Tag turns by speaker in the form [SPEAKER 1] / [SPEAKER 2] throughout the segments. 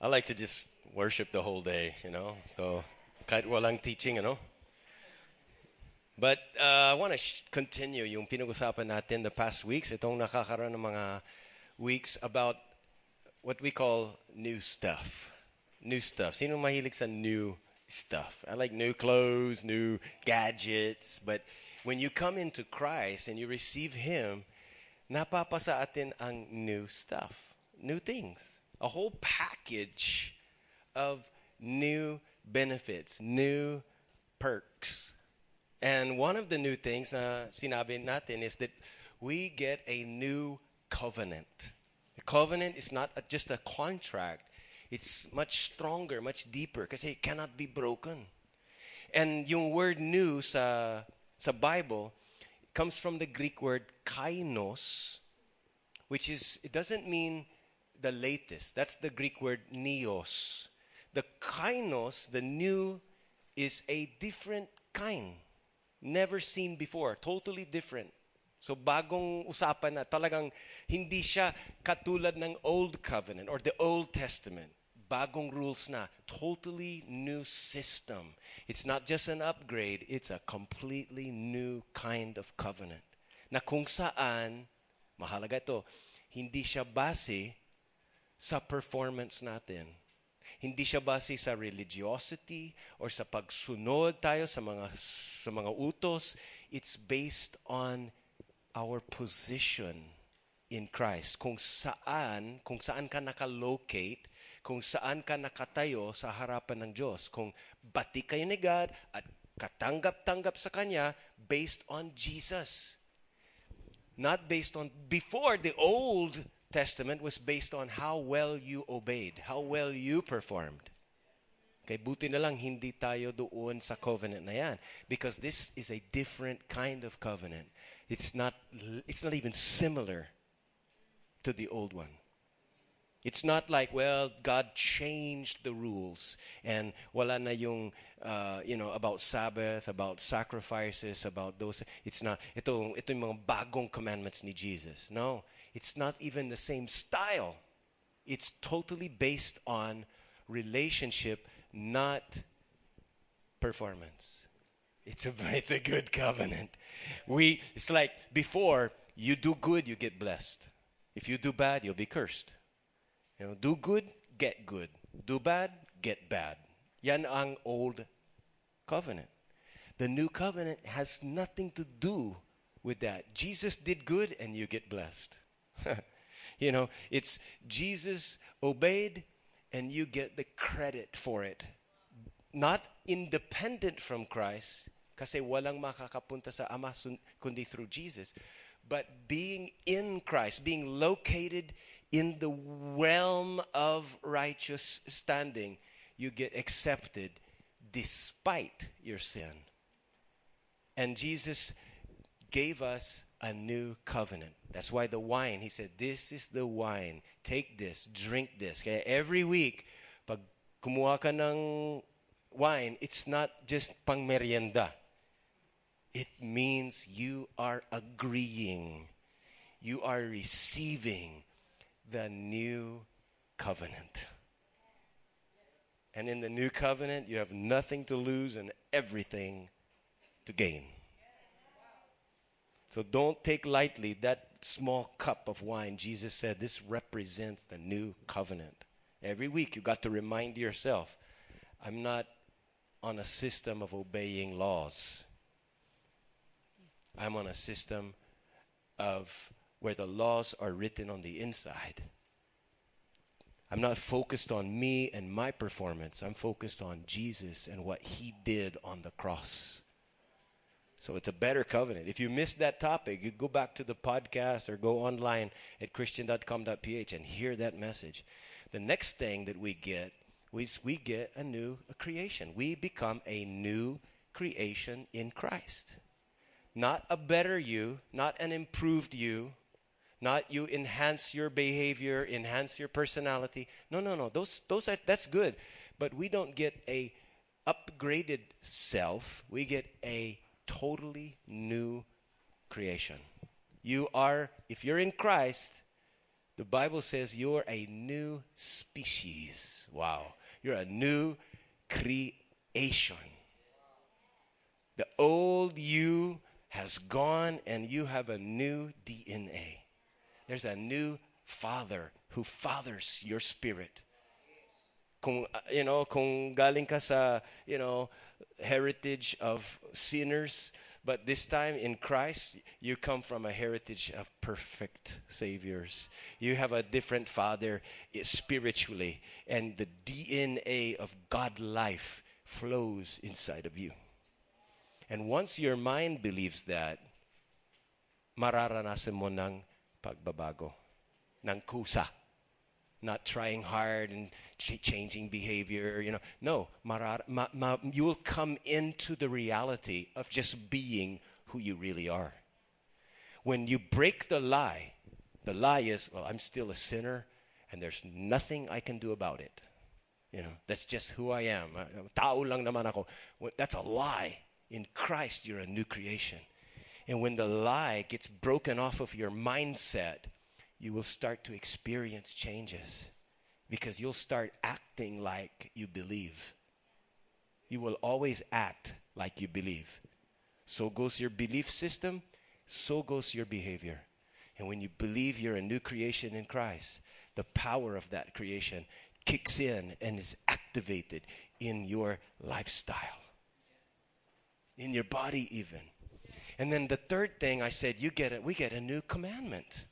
[SPEAKER 1] I like to just worship the whole day, you know. So kahit walang teaching, you know. But uh, I want to sh- continue yung pinag-usapan natin the past weeks. Itong nakakaroon ng mga weeks about what we call new stuff. New stuff. Sino mahilig sa new stuff? I like new clothes, new gadgets. But when you come into Christ and you receive Him, napapasa atin ang new stuff, new things. A whole package of new benefits, new perks. And one of the new things uh, na sinabi natin is that we get a new covenant. A covenant is not a, just a contract. It's much stronger, much deeper kasi it cannot be broken. And yung word new sa sa Bible comes from the Greek word kainos, which is it doesn't mean the latest. That's the Greek word neos. The kainos, the new, is a different kind. Never seen before. Totally different. So bagong usapan na talagang hindi siya katulad ng Old Covenant or the Old Testament. Bagong rules na. Totally new system. It's not just an upgrade, it's a completely new kind of covenant. Na kung saan, mahalaga ito, hindi siya base sa performance natin. Hindi siya base sa religiosity or sa pagsunod tayo sa mga sa mga utos. It's based on our position in Christ. Kung saan, kung saan ka nakalocate, kung saan ka nakatayo sa harapan ng Diyos. Kung bati kayo ni God at katanggap-tanggap sa Kanya based on Jesus. Not based on, before the Old Testament was based on how well you obeyed, how well you performed. Okay, buti na lang hindi tayo doon sa covenant na yan. Because this is a different kind of covenant. It's not, it's not even similar to the old one. It's not like, well, God changed the rules and wala na yung, uh, you know, about Sabbath, about sacrifices, about those. It's not, ito, ito yung mga bagong commandments ni Jesus. No, it's not even the same style. It's totally based on relationship, not performance. It's a, it's a good covenant. We, it's like before, you do good, you get blessed. If you do bad, you'll be cursed. You know, do good, get good. Do bad, get bad. Yan ang old covenant. The new covenant has nothing to do with that. Jesus did good and you get blessed. you know, it's Jesus obeyed and you get the credit for it. Not independent from Christ, kasi walang makakapunta sa Ama kundi through Jesus. But being in Christ, being located in the realm of righteous standing, you get accepted despite your sin. And Jesus gave us a new covenant. That's why the wine, he said, This is the wine. Take this, drink this. Every week, pag kumuha ka ng wine, it's not just pang merienda. It means you are agreeing, you are receiving the new covenant. And in the new covenant, you have nothing to lose and everything to gain. So don't take lightly that small cup of wine. Jesus said this represents the new covenant. Every week, you got to remind yourself I'm not on a system of obeying laws, I'm on a system of where the laws are written on the inside. I'm not focused on me and my performance. I'm focused on Jesus and what he did on the cross. So it's a better covenant. If you missed that topic, you go back to the podcast or go online at christian.com.ph and hear that message. The next thing that we get is we get a new creation. We become a new creation in Christ. Not a better you, not an improved you, not you enhance your behavior, enhance your personality. No, no, no. Those those are that's good. But we don't get a upgraded self. We get a totally new creation. You are, if you're in Christ, the Bible says you're a new species. Wow. You're a new creation. The old you has gone and you have a new DNA. There's a new father who fathers your spirit. Kung, uh, you know, kung galing ka sa, you know, heritage of sinners, but this time in Christ, you come from a heritage of perfect saviors. You have a different father eh, spiritually, and the DNA of God life flows inside of you. And once your mind believes that, mararanasan mo ng pagbabago, ng kusa. Not trying hard and ch- changing behavior, you know. No, marar- ma- ma- you'll come into the reality of just being who you really are. When you break the lie, the lie is, well, I'm still a sinner and there's nothing I can do about it. You know, that's just who I am. Tao lang naman ako. That's a lie. In Christ, you're a new creation. And when the lie gets broken off of your mindset, you will start to experience changes because you'll start acting like you believe. You will always act like you believe. So goes your belief system, so goes your behavior. And when you believe you're a new creation in Christ, the power of that creation kicks in and is activated in your lifestyle, in your body, even. And then the third thing I said, you get it, we get a new commandment.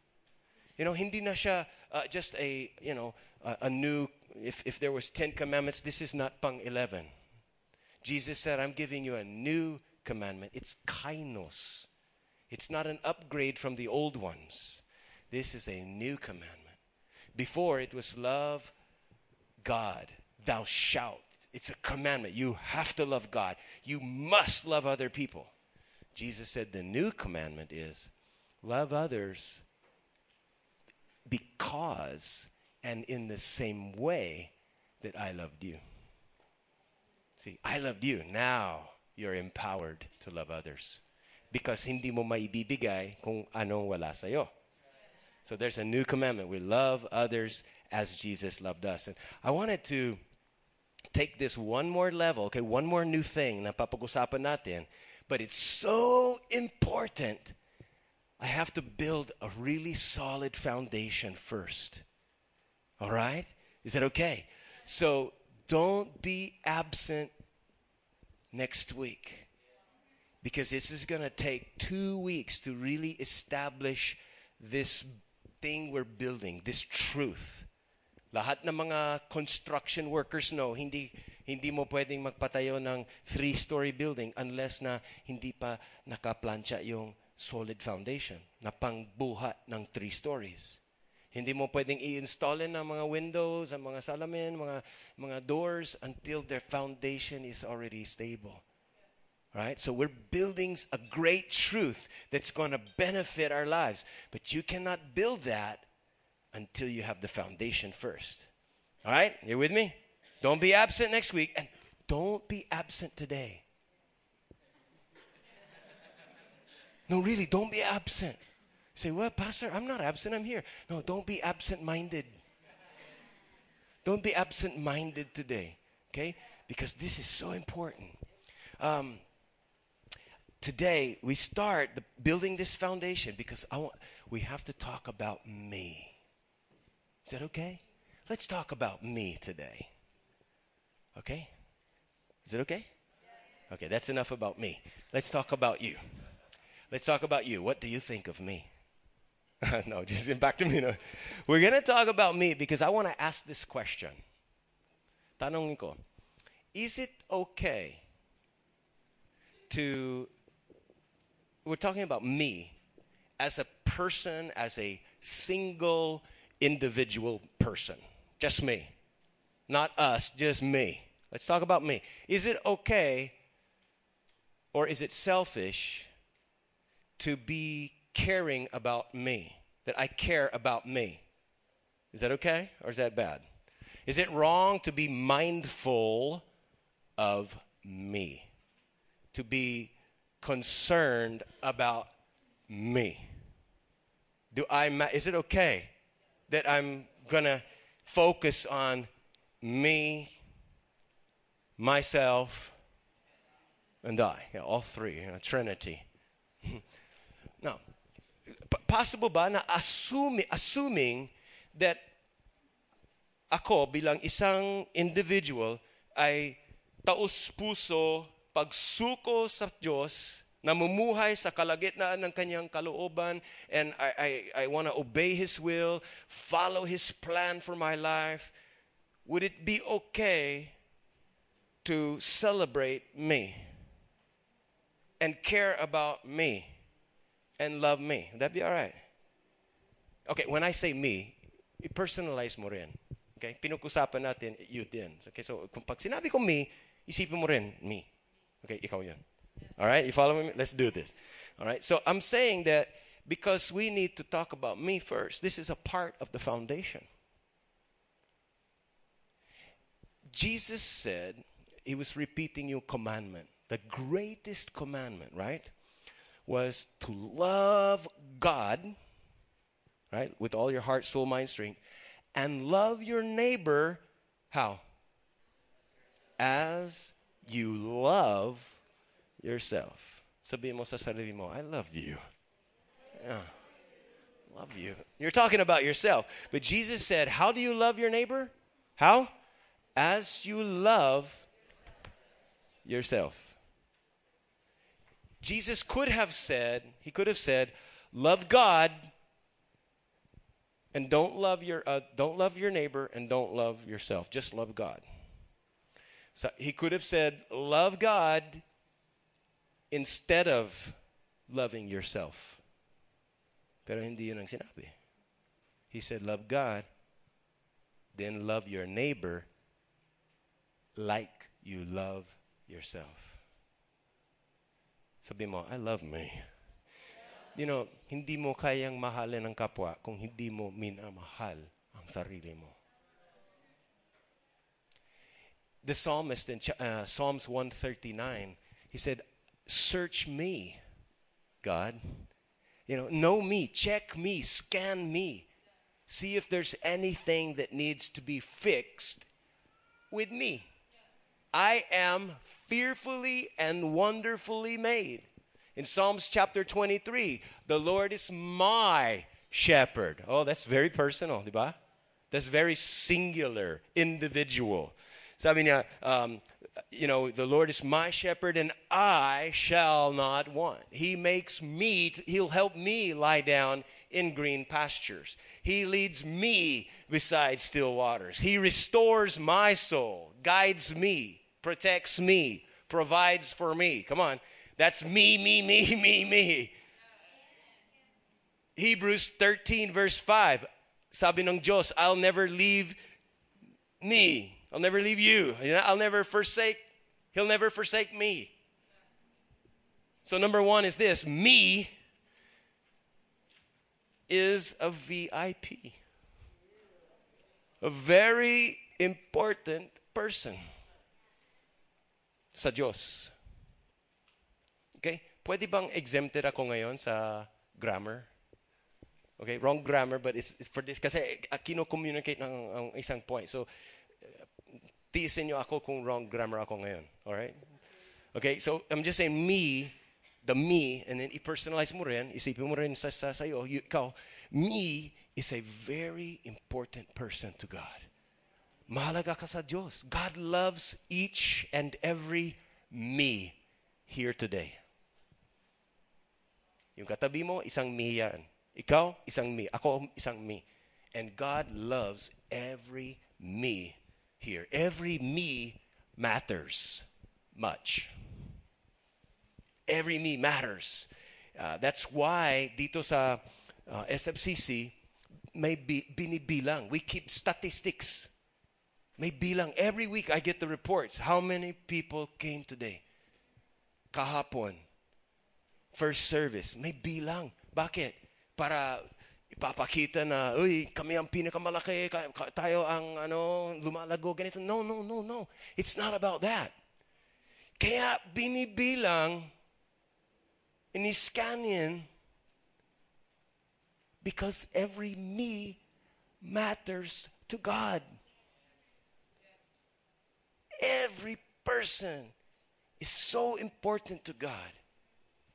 [SPEAKER 1] You know, hindi na siya uh, just a, you know, a, a new, if, if there was 10 commandments, this is not pang 11. Jesus said, I'm giving you a new commandment. It's kainos. It's not an upgrade from the old ones. This is a new commandment. Before it was love God, thou shalt. It's a commandment. You have to love God. You must love other people. Jesus said the new commandment is love others because and in the same way that I loved you. See, I loved you. Now you're empowered to love others. Because hindi mo maibibigay kung anong wala sa'yo. So there's a new commandment. We love others as Jesus loved us. And I wanted to take this one more level, okay, one more new thing na papag-usapan natin. But it's so important I have to build a really solid foundation first. All right? Is that okay? So don't be absent next week because this is going to take two weeks to really establish this thing we're building, this truth. Lahat ng mga construction workers know, hindi hindi mo pwedeng magpatayo ng three-story building unless na hindi pa nakaplansya yung solid foundation na pangbuhat ng three stories. Hindi mo pwedeng i-install ng mga windows, ang mga salamin, mga, mga doors until their foundation is already stable. Right? So we're building a great truth that's going to benefit our lives. But you cannot build that until you have the foundation first. All right? You with me? Don't be absent next week and don't be absent today. No, really, don't be absent. say, well, Pastor, I'm not absent, I'm here. No, don't be absent minded. Don't be absent minded today, okay? Because this is so important. Um, today, we start the, building this foundation because I want, we have to talk about me. Is that okay? Let's talk about me today. Okay? Is it okay? Okay, that's enough about me. Let's talk about you. Let's talk about you. What do you think of me? no, just back to me. No. We're going to talk about me because I want to ask this question. Tanong ko, is it okay to, we're talking about me as a person, as a single individual person, just me, not us, just me. Let's talk about me. Is it okay or is it selfish to be caring about me, that I care about me. Is that okay or is that bad? Is it wrong to be mindful of me? To be concerned about me? Do I is it okay that I'm going to focus on me, myself, and I. Yeah, all three, you know, Trinity. Possible ba na assuming, assuming that ako bilang isang individual ay taus-puso pagsuko sa Diyos namumuhay sa kalagitnaan ng kanyang kalooban and I, I, I want to obey His will, follow His plan for my life, would it be okay to celebrate me and care about me and love me? Would that be all right? Okay, when I say me, i-personalize mo rin. Okay? Pinag-usapan natin, you din. Okay, so kung pag sinabi ko me, isipin mo rin, me. Okay, ikaw yun. All right, you follow me? Let's do this. All right, so I'm saying that because we need to talk about me first. This is a part of the foundation. Jesus said, He was repeating your commandment. The greatest commandment, right? Was to love God, right? With all your heart, soul, mind, strength, and love your neighbor, how? As you love yourself. Mo sa sarili mo, I love you. Yeah. Love you. You're talking about yourself. But Jesus said, How do you love your neighbor? How? As you love yourself. Jesus could have said, He could have said, Love God and don't love your uh, don't love your neighbor and don't love yourself. Just love God. So he could have said, Love God instead of loving yourself. Pero hindi yun ang sinabi. He said, love God, then love your neighbor like you love yourself. Sabi mo, I love me. You know, hindi mo kayang mahalin ang kapwa kung hindi mo minamahal ang sarili mo. The psalmist in uh, Psalms 139, he said, search me, God. You know, know me, check me, scan me. See if there's anything that needs to be fixed with me. I am fearfully and wonderfully made. In Psalms chapter 23, the Lord is my shepherd. Oh, that's very personal, diba? That's very singular, individual. Sabi niya, um, you know, the Lord is my shepherd and I shall not want. He makes me, he'll help me lie down in green pastures. He leads me beside still waters. He restores my soul, guides me, protects me, provides for me. Come on. That's me, me, me, me, me. Hebrews 13 verse 5. Sabi ng Diyos, I'll never leave me I'll never leave you. I'll never forsake. He'll never forsake me. So, number one is this me is a VIP, a very important person sa Diyos. Okay? Pwede bang exempted ako ngayon sa grammar? Okay, wrong grammar, but it's, it's for this. Kasi uh, kino-communicate ng ang isang point. So, tiisin nyo ako kung wrong grammar ako ngayon. Alright? Okay, so I'm just saying me, the me, and then i-personalize mo rin, isipin mo rin sa, sa sa'yo, you, ikaw, me is a very important person to God. Mahalaga ka sa Diyos. God loves each and every me here today. Yung katabi mo, isang me yan. Ikaw, isang me. Ako, isang me. And God loves every me here. Every me matters much. Every me matters. Uh, that's why dito sa uh, SFCC may bi- binibilang. We keep statistics. May bilang. Every week I get the reports. How many people came today? Kahapon. First service. May bilang. Bakit? Para ipapakita na, uy, kami ang pinakamalaki, tayo ang ano, lumalago, ganito. No, no, no, no. It's not about that. Kaya binibilang, iniscan yan, because every me matters to God. Every person is so important to God.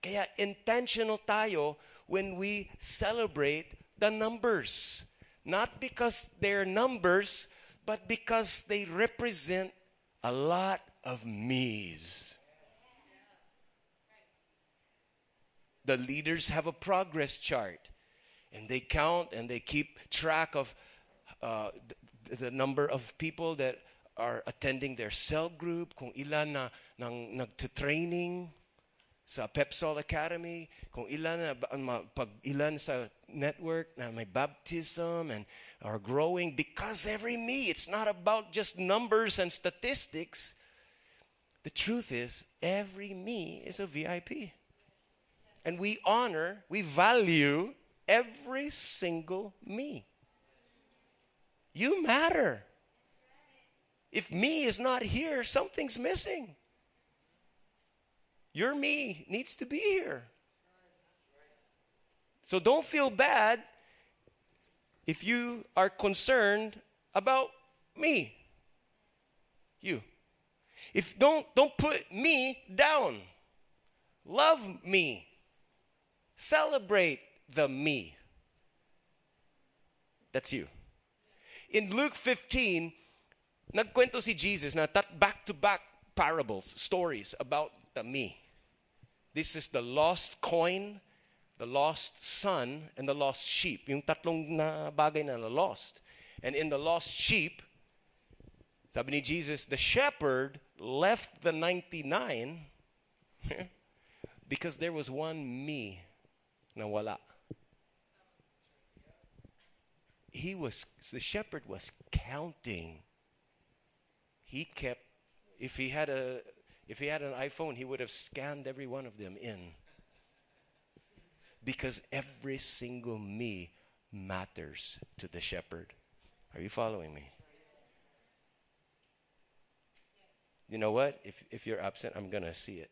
[SPEAKER 1] Kaya intentional tayo when we celebrate the numbers. Not because they're numbers, but because they represent a lot of me's. The leaders have a progress chart and they count and they keep track of uh, the, the number of people that are attending their cell group, kung ilan na nang nagte-training sa Pepsol Academy, kung ilan na pag ilan sa network na may baptism and are growing because every me it's not about just numbers and statistics. The truth is every me is a VIP. And we honor, we value every single me. You matter. If me is not here, something's missing. Your me needs to be here. So don't feel bad if you are concerned about me. You. If don't don't put me down. Love me. Celebrate the me. That's you. In Luke 15, nagkwento si Jesus na tat back-to-back parables, stories about the me. This is the lost coin, the lost son, and the lost sheep. Yung tatlong na bagay na lost. And in the lost sheep, sabi ni Jesus, the shepherd left the 99 because there was one me na wala. He was, the shepherd was counting. He kept, if he had a, if he had an iPhone, he would have scanned every one of them in. Because every single me matters to the shepherd. Are you following me? You know what? If, if you're absent, I'm going to see it.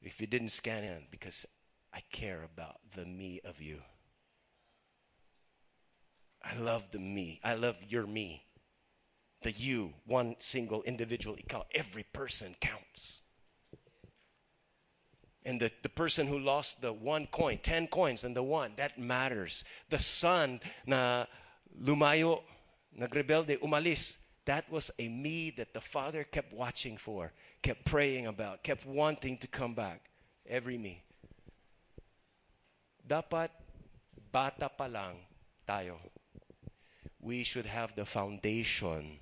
[SPEAKER 1] If you didn't scan in, because I care about the me of you. I love the me. I love your me the you, one single individual Every person counts. And the, the person who lost the one coin, ten coins, and the one, that matters. The son na lumayo, nagrebelde, umalis, that was a me that the father kept watching for, kept praying about, kept wanting to come back. Every me. Dapat bata pa lang tayo. We should have the foundation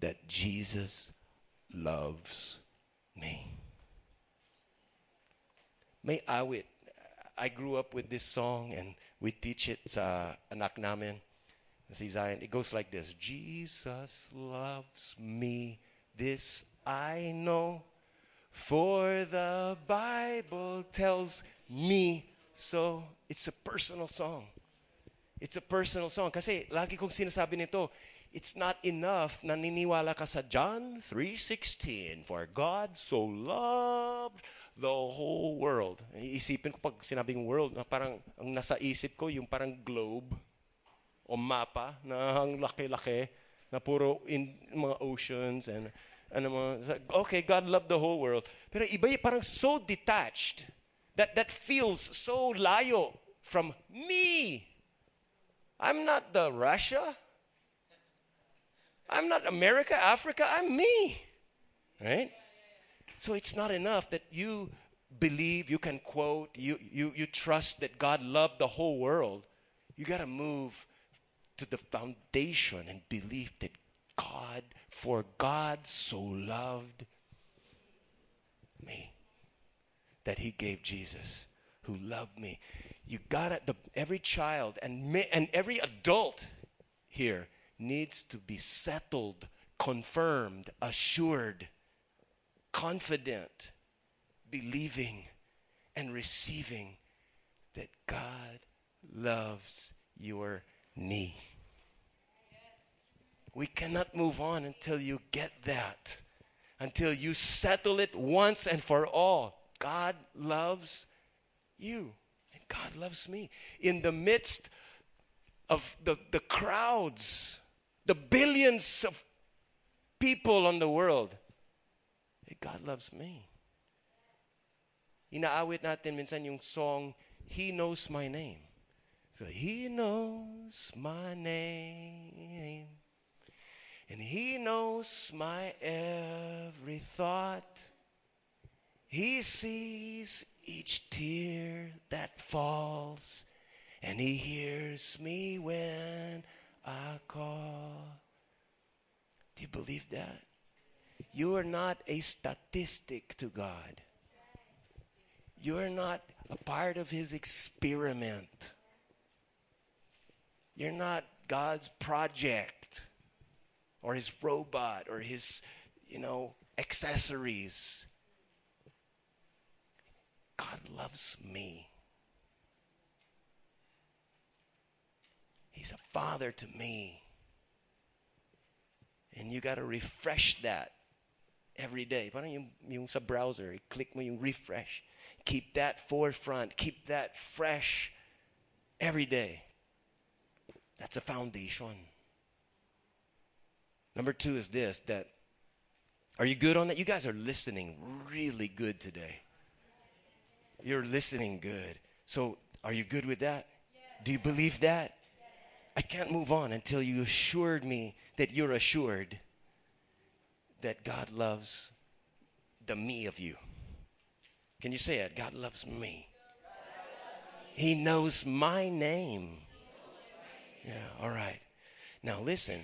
[SPEAKER 1] that Jesus loves me. May awit. I grew up with this song and we teach it sa anak namin. Zion. It goes like this. Jesus loves me. This I know. For the Bible tells me so. It's a personal song. It's a personal song. Kasi lagi kong sinasabi nito, it's not enough naniniwala ka sa John 3.16 For God so loved the whole world. Iisipin ko pag sinabing world, na parang ang nasa isip ko yung parang globe o mapa na ang laki-laki na puro in mga oceans and ano mga, okay, God loved the whole world. Pero iba yung parang so detached that that feels so layo from me. I'm not the Russia. I'm not America, Africa, I'm me. Right? So it's not enough that you believe, you can quote, you, you, you trust that God loved the whole world. You got to move to the foundation and believe that God, for God so loved me, that He gave Jesus, who loved me. You got to, every child and, and every adult here needs to be settled, confirmed, assured, confident, believing, and receiving that God loves your knee. We cannot move on until you get that, until you settle it once and for all. God loves you, and God loves me. In the midst of the, the crowds, the billions of people on the world. Hey, God loves me. Inaawit natin minsan yung song, He Knows My Name. So, He knows my name. And He knows my every thought. He sees each tear that falls. And He hears me when I call. Do you believe that? You are not a statistic to God. You're not a part of His experiment. You're not God's project or His robot or His, you know, accessories. God loves me. He's a father to me. And you got to refresh that every day. Parang yung, yung sa browser, click mo yung refresh. Keep that forefront. Keep that fresh every day. That's a foundation. Number two is this that are you good on that? You guys are listening really good today. You're listening good. So are you good with that? Do you believe that? I can't move on until you assured me that you're assured that God loves the me of you. Can you say it? God loves me. He knows my name. Yeah, all right. Now listen,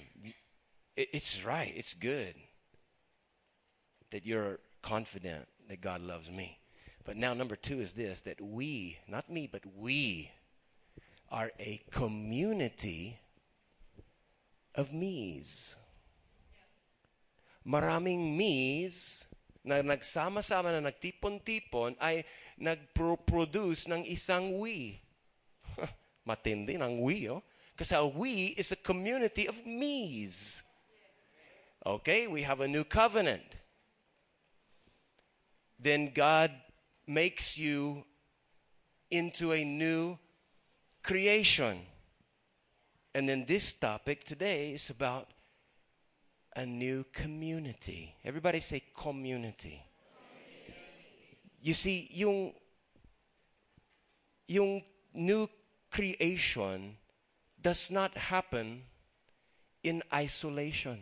[SPEAKER 1] it's right, it's good that you're confident that God loves me. But now, number two is this that we, not me, but we, are a community of me's. Maraming me's na nagsama-sama na nagtipon-tipon ay nagpro-produce ng isang we. Matindi ng we, oh. Kasi a we is a community of me's. Okay, we have a new covenant. Then God makes you into a new creation. And then this topic today is about a new community. Everybody say community. You see, yung, yung new creation does not happen in isolation.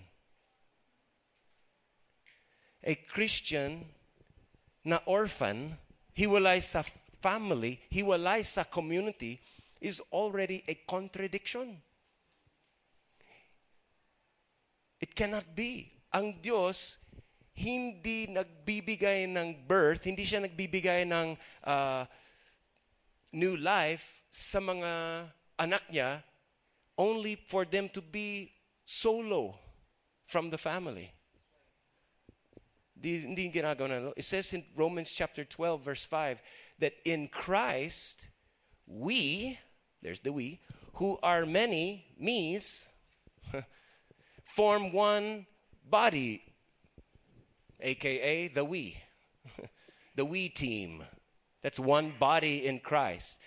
[SPEAKER 1] A Christian na orphan, he hiwalay sa family, he hiwalay sa community, is already a contradiction. It cannot be. Ang Diyos, hindi nagbibigay ng birth, hindi siya nagbibigay ng uh, new life sa mga anak niya only for them to be solo from the family. Hindi ginagawa It says in Romans chapter 12 verse 5 that in Christ we there's the we, who are many, me's, form one body, aka the we, the we team. That's one body in Christ.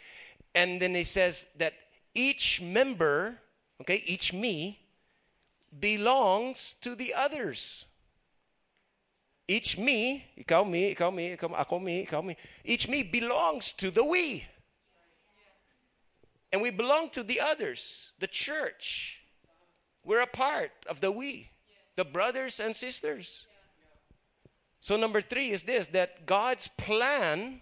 [SPEAKER 1] And then he says that each member, okay, each me, belongs to the others. Each me, ikaw me, ikaw me, ikaw, ako me, ikaw me, each me belongs to the we. And we belong to the others, the church. We're a part of the we, the brothers and sisters. So, number three is this that God's plan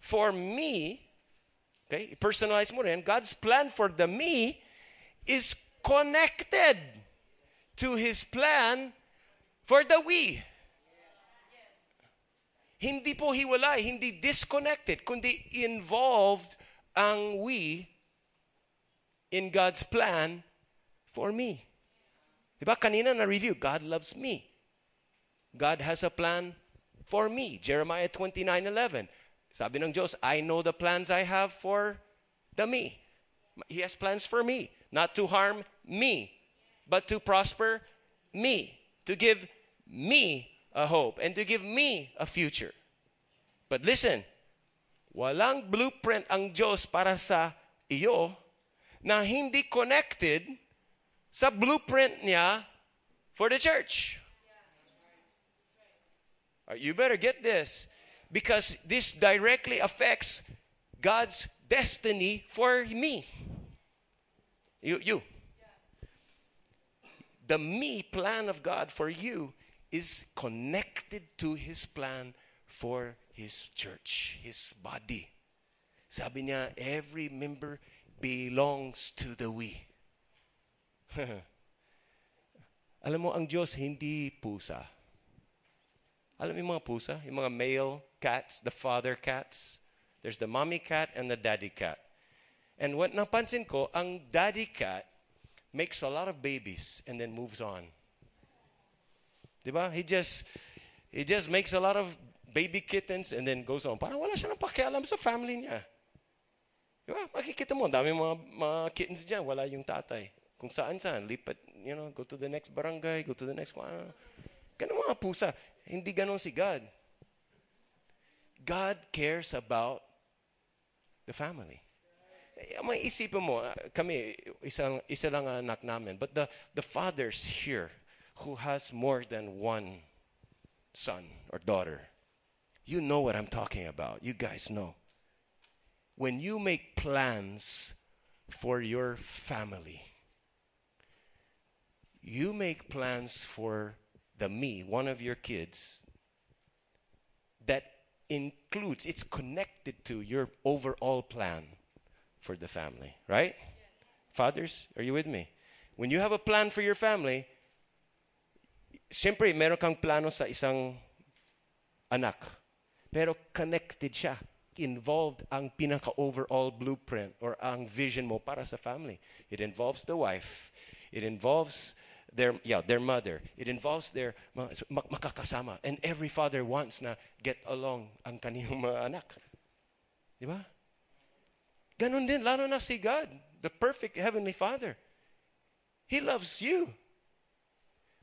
[SPEAKER 1] for me, okay, personalize mo rin, God's plan for the me is connected to His plan for the we. Hindi po hiwalay, hindi disconnected, kundi involved ang we in God's plan for me. Diba kanina na review, God loves me. God has a plan for me. Jeremiah 29:11. Sabi ng Diyos, I know the plans I have for the me. He has plans for me, not to harm me, but to prosper me, to give me a hope and to give me a future. But listen, Walang blueprint ang Diyos para sa iyo na hindi connected sa blueprint niya for the church. Uh, You better get this because this directly affects God's destiny for me. You, you. The me plan of God for you is connected to His plan for His church, His body. Sabi niya, every member belongs to the we. Alam mo, ang Diyos hindi pusa. Alam mo mga pusa? Yung mga male cats, the father cats. There's the mommy cat and the daddy cat. And what napansin ko, ang daddy cat makes a lot of babies and then moves on. Diba? He just, he just makes a lot of baby kittens and then goes on. Parang wala siya ng pakialam sa family niya. Diba? Makikita mo, dami mga, mga kittens dyan, wala yung tatay. Kung saan saan, lipat, you know, go to the next barangay, go to the next one. Ganun mga pusa. Hindi ganon si God. God cares about the family. Eh, May isipin mo, ah, kami, isang, isa lang ang anak namin. But the, the fathers here who has more than one son or daughter, you know what I'm talking about. You guys know. When you make plans for your family, you make plans for the me, one of your kids, that includes, it's connected to your overall plan for the family, right? Fathers, are you with me? When you have a plan for your family, siyempre, meron kang plano sa isang anak. Pero connected siya. Involved ang pinaka-overall blueprint or ang vision mo para sa family. It involves the wife. It involves their yeah, their mother. It involves their makakasama. And every father wants na get along ang kaniyang mga anak. Di ba? Ganon din, lalo na si God, the perfect heavenly Father. He loves you.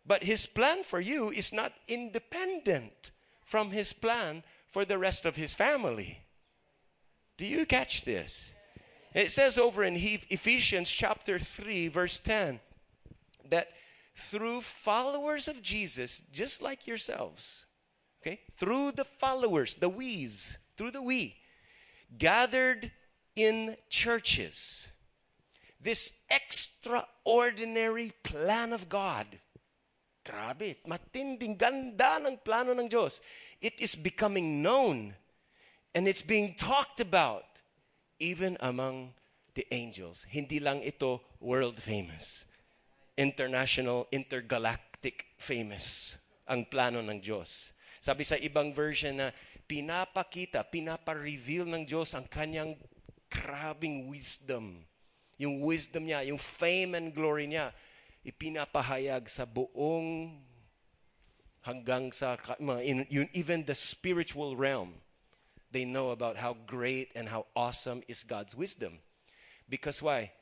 [SPEAKER 1] But His plan for you is not independent from His plan for the rest of His family. Do you catch this? It says over in Ephesians chapter 3, verse 10, that through followers of Jesus, just like yourselves, okay, through the followers, the we's, through the we, gathered in churches, this extraordinary plan of God. Grabe, matinding ganda ng plano ng Diyos. It is becoming known and it's being talked about even among the angels. Hindi lang ito world famous. International, intergalactic famous ang plano ng Diyos. Sabi sa ibang version na pinapakita, pinapa-reveal ng Diyos ang kanyang grabing wisdom. Yung wisdom niya, yung fame and glory niya, ipinapahayag sa buong hanggang sa even the spiritual realm. They know about how great and how awesome is God's wisdom. Because why?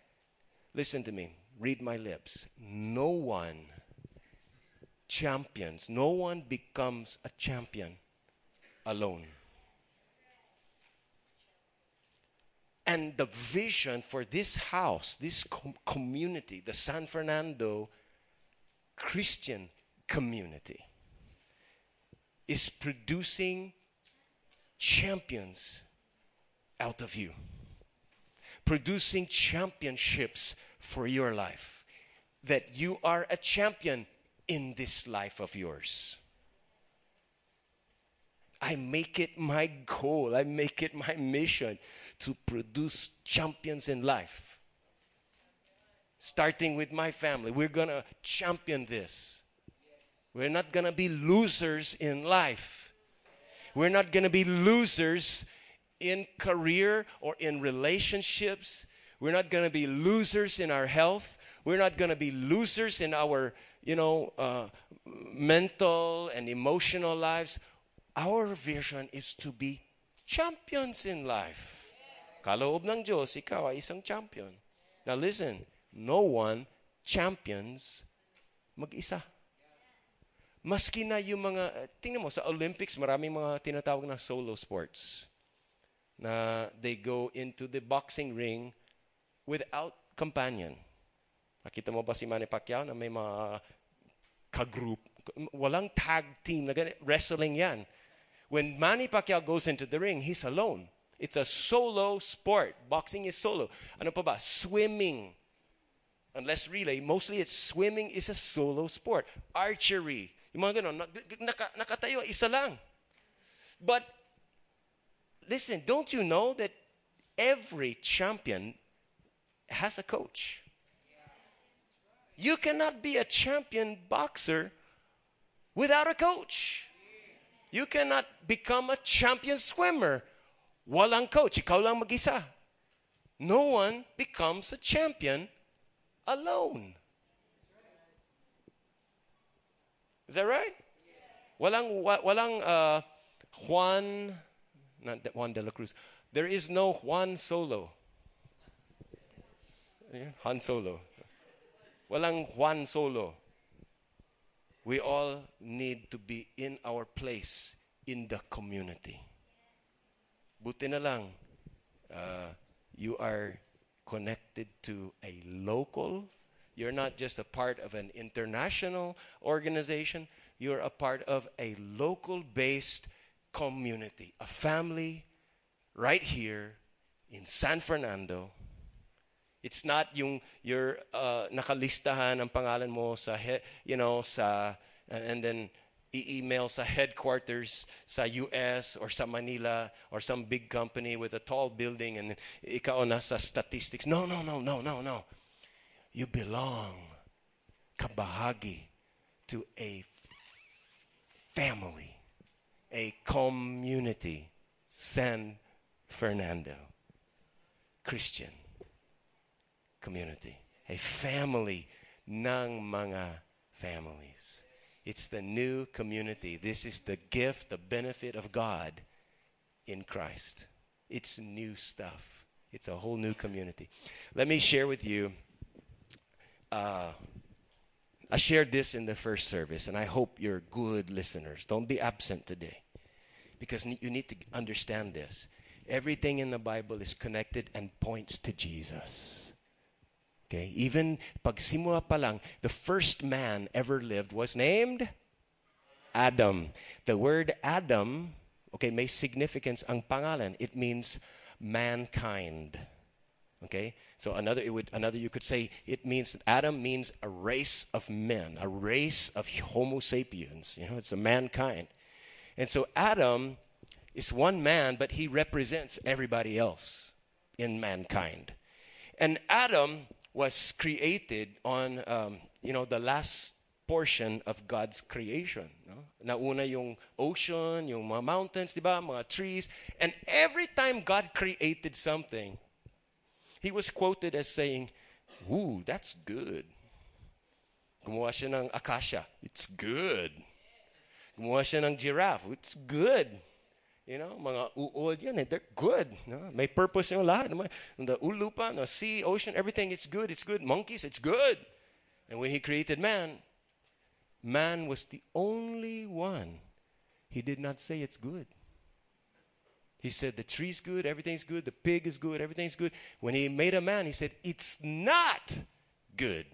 [SPEAKER 1] Listen to me. Read my lips. No one champions, no one becomes a champion alone. And the vision for this house, this com- community, the San Fernando Christian community, is producing champions out of you, producing championships for your life. That you are a champion in this life of yours. I make it my goal, I make it my mission to produce champions in life. Starting with my family, we're to champion this. We're not to be losers in life. We're not to be losers in career or in relationships. We're not going to be losers in our health. We're not going to be losers in our, you know, uh, mental and emotional lives. Our vision is to be champions in life. Kaloob ng Diyos, ikaw ay isang champion. Now listen, no one champions mag-isa. Maski na yung mga, tingnan mo, sa Olympics, maraming mga tinatawag na solo sports. Na they go into the boxing ring without companion. Nakita mo ba si Manny Pacquiao na may mga ka-group. Walang tag team na ganit. Wrestling yan. When Manny Pacquiao goes into the ring, he's alone. It's a solo sport. Boxing is solo. Ano pa ba? Swimming. Unless relay, mostly it's swimming is a solo sport. Archery. Yung mga ganun, naka, nakatayo, isa lang. But, listen, don't you know that every champion has a coach? You cannot be a champion boxer without a coach. You cannot become a champion swimmer. Walang coach. Ikaw lang mag-isa. No one becomes a champion alone. Is that right? Walang, walang uh, Juan, not Juan de la Cruz. There is no Juan Solo. Yeah, Han Solo. Walang Juan Solo. We all need to be in our place in the community. Buti na lang, uh, you are connected to a local. You're not just a part of an international organization. You're a part of a local based community, a family right here in San Fernando. It's not yung your uh, nakalistahan ang pangalan mo sa he, you know sa and then i-email sa headquarters sa US or sa Manila or some big company with a tall building and ikaw na sa statistics. No, no, no, no, no, no. You belong kabahagi to a family, a community, San Fernando Christian community, a family ng mga families. It's the new community. This is the gift, the benefit of God in Christ. It's new stuff. It's a whole new community. Let me share with you. Uh, I shared this in the first service, and I hope you're good listeners. Don't be absent today because you need to understand this. Everything in the Bible is connected and points to Jesus. Okay, even pagsimula pa lang, the first man ever lived was named Adam. The word Adam, okay, may significance ang pangalan. It means mankind. Okay? So another it would another you could say it means Adam means a race of men, a race of homo sapiens. You know, it's a mankind. And so Adam is one man, but he represents everybody else in mankind. And Adam was created on, um, you know, the last portion of God's creation. No? Nauna yung ocean, yung mga mountains, di ba? Mga trees. And every time God created something, he was quoted as saying, Ooh, that's good. Gumawa siya ng acacia. It's good. Gumawa siya ng giraffe. It's good. You know, mga uod yan, eh, they're good. No? May purpose yung lahat. The ulupa, the sea, ocean, everything, it's good, it's good. Monkeys, it's good. And when he created man, man was the only one. He did not say it's good. He said the tree's good, everything's good, the pig is good, everything's good. When he made a man, he said it's not good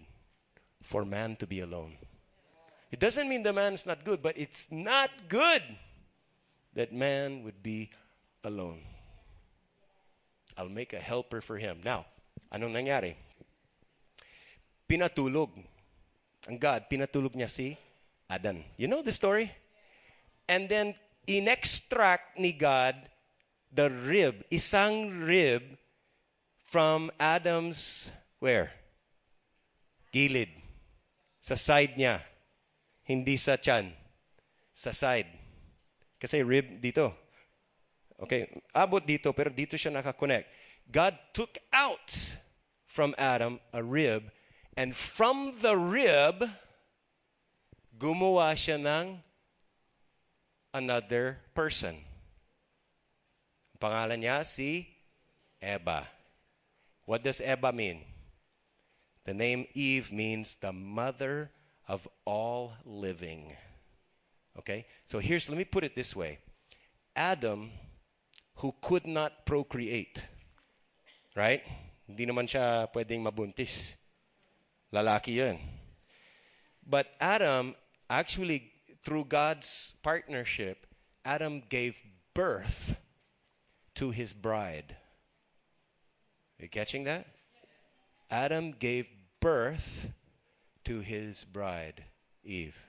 [SPEAKER 1] for man to be alone. It doesn't mean the man is not good, but it's not good that man would be alone. I'll make a helper for him. Now, anong nangyari? Pinatulog. Ang God, pinatulog niya si Adan. You know the story? And then, inextract ni God the rib, isang rib from Adam's, where? Gilid. Sa side niya. Hindi sa chan. Sa side. Kasi rib dito. Okay, abot dito, pero dito siya nakakonect. God took out from Adam a rib, and from the rib, gumawa siya ng another person. Pangalan niya si Eva. What does Eva mean? The name Eve means the mother of all living. Okay? So here's, let me put it this way Adam, who could not procreate, right? Hindi naman siya pwedeng mabuntis. Lalaki yun. But Adam actually, through God's partnership, Adam gave birth to his bride. Are you catching that? Adam gave birth to his bride, Eve.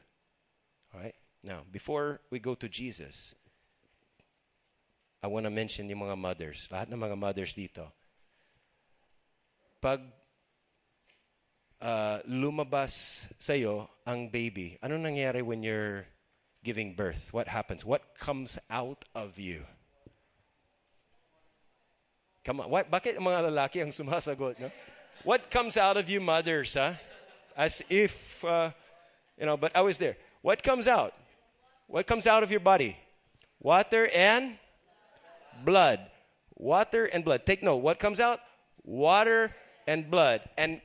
[SPEAKER 1] Now, before we go to Jesus, I want to mention yung mga mothers. Lahat ng mga mothers dito. Pag uh, lumabas sa'yo ang baby, ano nangyari when you're giving birth? What happens? What comes out of you? Come on. What, bakit mga lalaki ang sumasagot? No? What comes out of you mothers, huh? As if, uh, you know, but I was there. What comes out? What comes out of your body? Water and blood. Water and blood. Take note. What comes out? Water and blood. And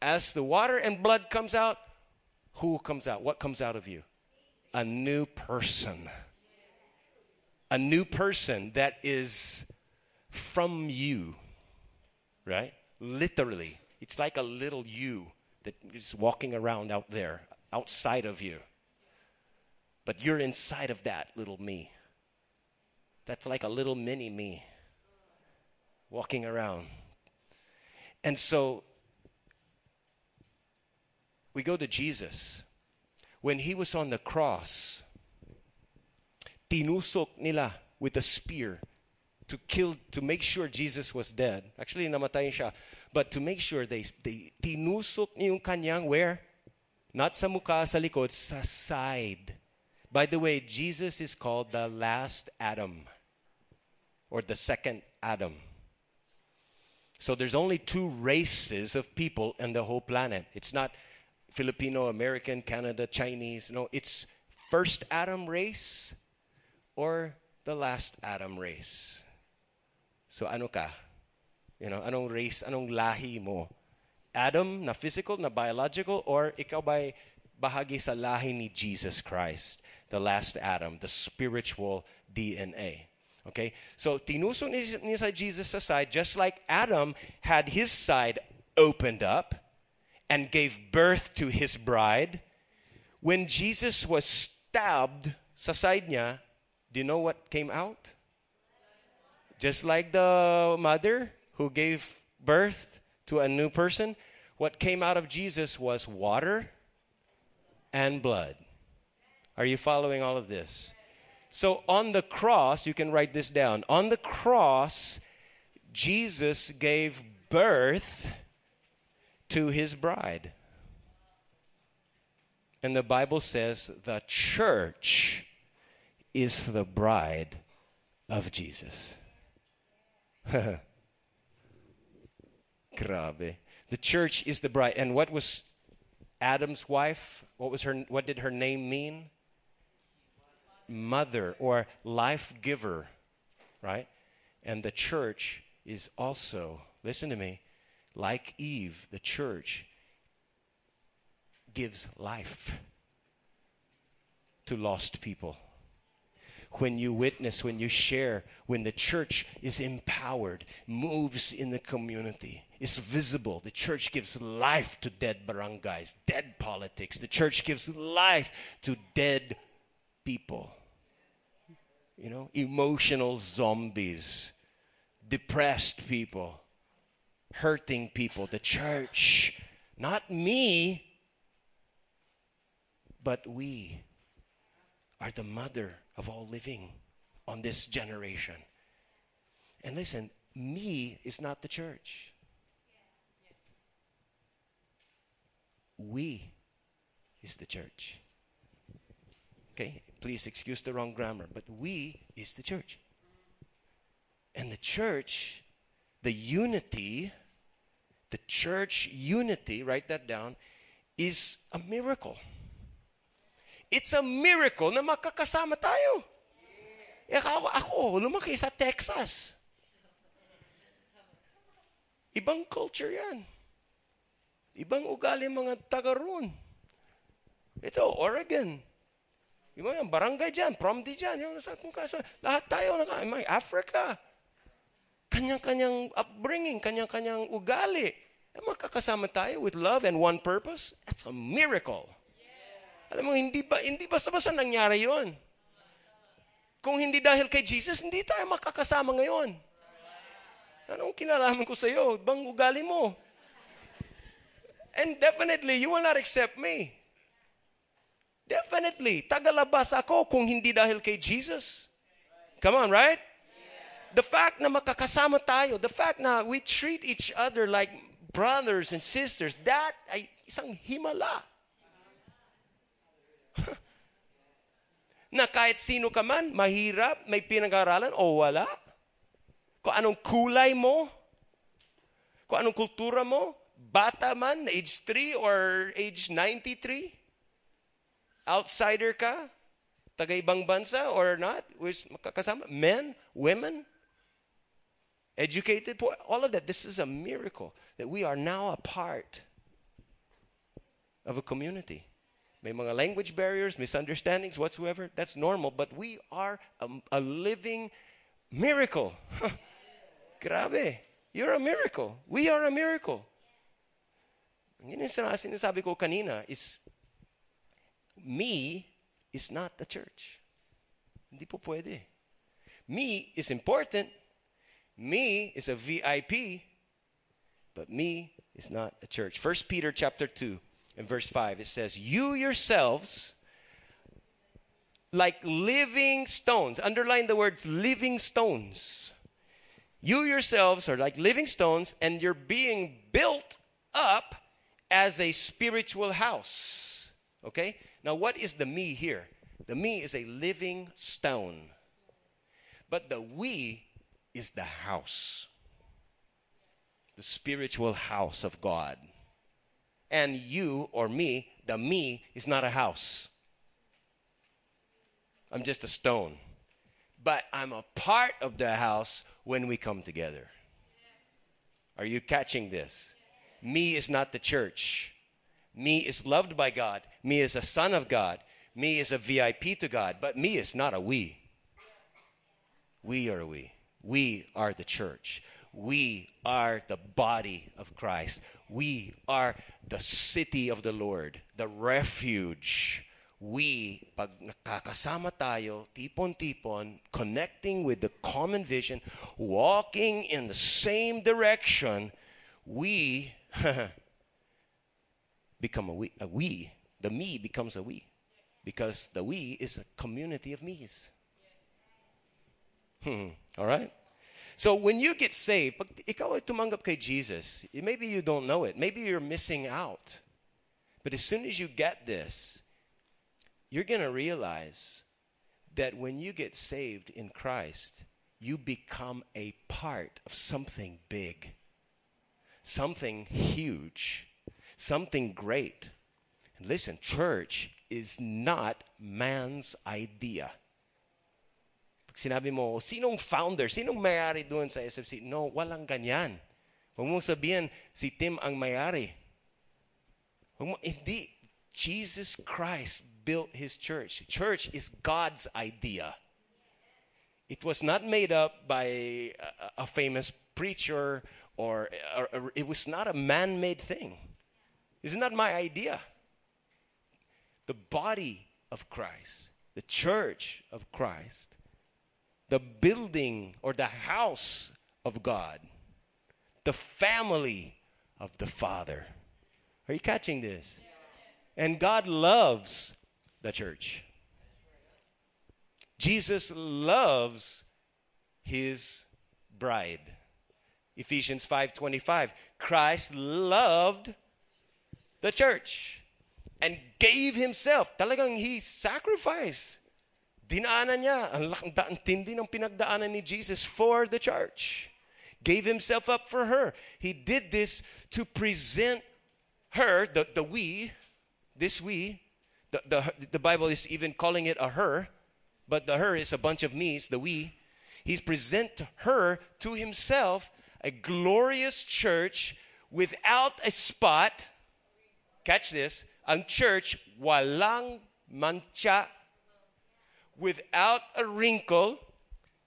[SPEAKER 1] as the water and blood comes out, who comes out? What comes out of you? A new person. A new person that is from you. Right? Literally. It's like a little you that is walking around out there, outside of you. But you're inside of that little me. That's like a little mini me walking around. And so we go to Jesus. When he was on the cross, tinusok nila with a spear to kill to make sure Jesus was dead. Actually namatay siya. But to make sure they they tinusok yung kanyang where? Not sa mukha, sa likod, sa side. By the way, Jesus is called the last Adam or the second Adam. So there's only two races of people in the whole planet. It's not Filipino, American, Canada, Chinese. No, it's first Adam race or the last Adam race. So ano ka? You know, anong race, anong lahi mo? Adam na physical, na biological, or ikaw ba bahagi sa lahi ni Jesus Christ, the last Adam, the spiritual DNA? Okay? So, tinusok niya sa Jesus aside, just like Adam had his side opened up and gave birth to his bride. When Jesus was stabbed sa side niya, do you know what came out? Just like the mother who gave birth to a new person, what came out of Jesus was water and blood. Are you following all of this? So on the cross, you can write this down. On the cross, Jesus gave birth to his bride. And the Bible says the church is the bride of Jesus. Grabe. The church is the bride. And what was Adam's wife? What was her what did her name mean? Mother or life giver, right? And the church is also, listen to me, like Eve, the church gives life to lost people. When you witness, when you share, when the church is empowered, moves in the community, is visible. The church gives life to dead barangays, dead politics. The church gives life to dead people. You know, emotional zombies, depressed people, hurting people. The church, not me, but we are the mother of all living on this generation. And listen, me is not the church. We is the church. Okay, please excuse the wrong grammar, but we is the church. And the church, the unity, the church unity, write that down, is a miracle. It's a miracle na makakasama tayo. Eh, ako, ako, lumaki sa Texas. Ibang culture yan. Ibang ugali mga taga roon. Ito, Oregon. Yung mga barangay dyan, prom di dyan, yung nasa kung kaso, lahat tayo, naka, may Africa. Kanyang-kanyang upbringing, kanyang-kanyang ugali. Eh, makakasama tayo with love and one purpose. That's a miracle. Alam mo, hindi, ba, hindi basta-basta nangyari yon. Kung hindi dahil kay Jesus, hindi tayo makakasama ngayon. Anong kinalaman ko sa iyo? Bang ugali mo? And definitely, you will not accept me. Definitely. Tagalabas ako kung hindi dahil kay Jesus. Come on, right? The fact na makakasama tayo, the fact na we treat each other like brothers and sisters, that ay isang himala. na kahit sino ka man, mahirap, may pinag-aralan o wala. Kung anong kulay mo, kung anong kultura mo, bata man, age 3 or age 93, outsider ka, taga ibang bansa or not, makakasama, men, women, educated, all of that. This is a miracle that we are now a part of a community. May mga language barriers, misunderstandings whatsoever. That's normal, but we are a, a living miracle. Grabe. You're a miracle. We are a miracle. Yun sinasabi ko kanina is me is not the church. Hindi po pwede. Me is important. Me is a VIP. But me is not a church. First Peter chapter 2 in verse 5, it says, You yourselves, like living stones, underline the words living stones. You yourselves are like living stones, and you're being built up as a spiritual house. Okay? Now, what is the me here? The me is a living stone, but the we is the house, the spiritual house of God and you or me, the me is not a house. I'm just a stone. But I'm a part of the house when we come together. Are you catching this? Me is not the church. Me is loved by God. Me is a son of God. Me is a VIP to God. But me is not a we. We are we. We are the church. We are the body of Christ. We are the city of the Lord, the refuge. We, pag nakakasama tayo, tipon-tipon, connecting with the common vision, walking in the same direction, we become a we, a we. The me becomes a we. Because the we is a community of me's. Hmm. All right? So when you get saved, pag ikaw tumanggap kay Jesus, maybe you don't know it. Maybe you're missing out. But as soon as you get this, you're going to realize that when you get saved in Christ, you become a part of something big, something huge, something great. And listen, church is not man's idea. Pag sinabi mo, sinong founder, sinong mayari doon sa SFC? No, walang ganyan. Huwag mong sabihin, si Tim ang mayari. Huwag mo, hindi. Jesus Christ built his church. Church is God's idea. It was not made up by a, a famous preacher or, or, or it was not a man-made thing. It's not my idea. The body of Christ, the church of Christ the building or the house of God, the family of the Father. Are you catching this? And God loves the church. Jesus loves his bride. Ephesians 5:25. Christ loved the church and gave himself. Talagang he sacrificed Dinaanan niya, ang tindi ng pinagdaanan ni Jesus for the church. Gave himself up for her. He did this to present her, the, the we, this we, the, the, the Bible is even calling it a her, but the her is a bunch of me's, the we. He's present her to himself a glorious church without a spot. Catch this. Ang church walang mancha without a wrinkle,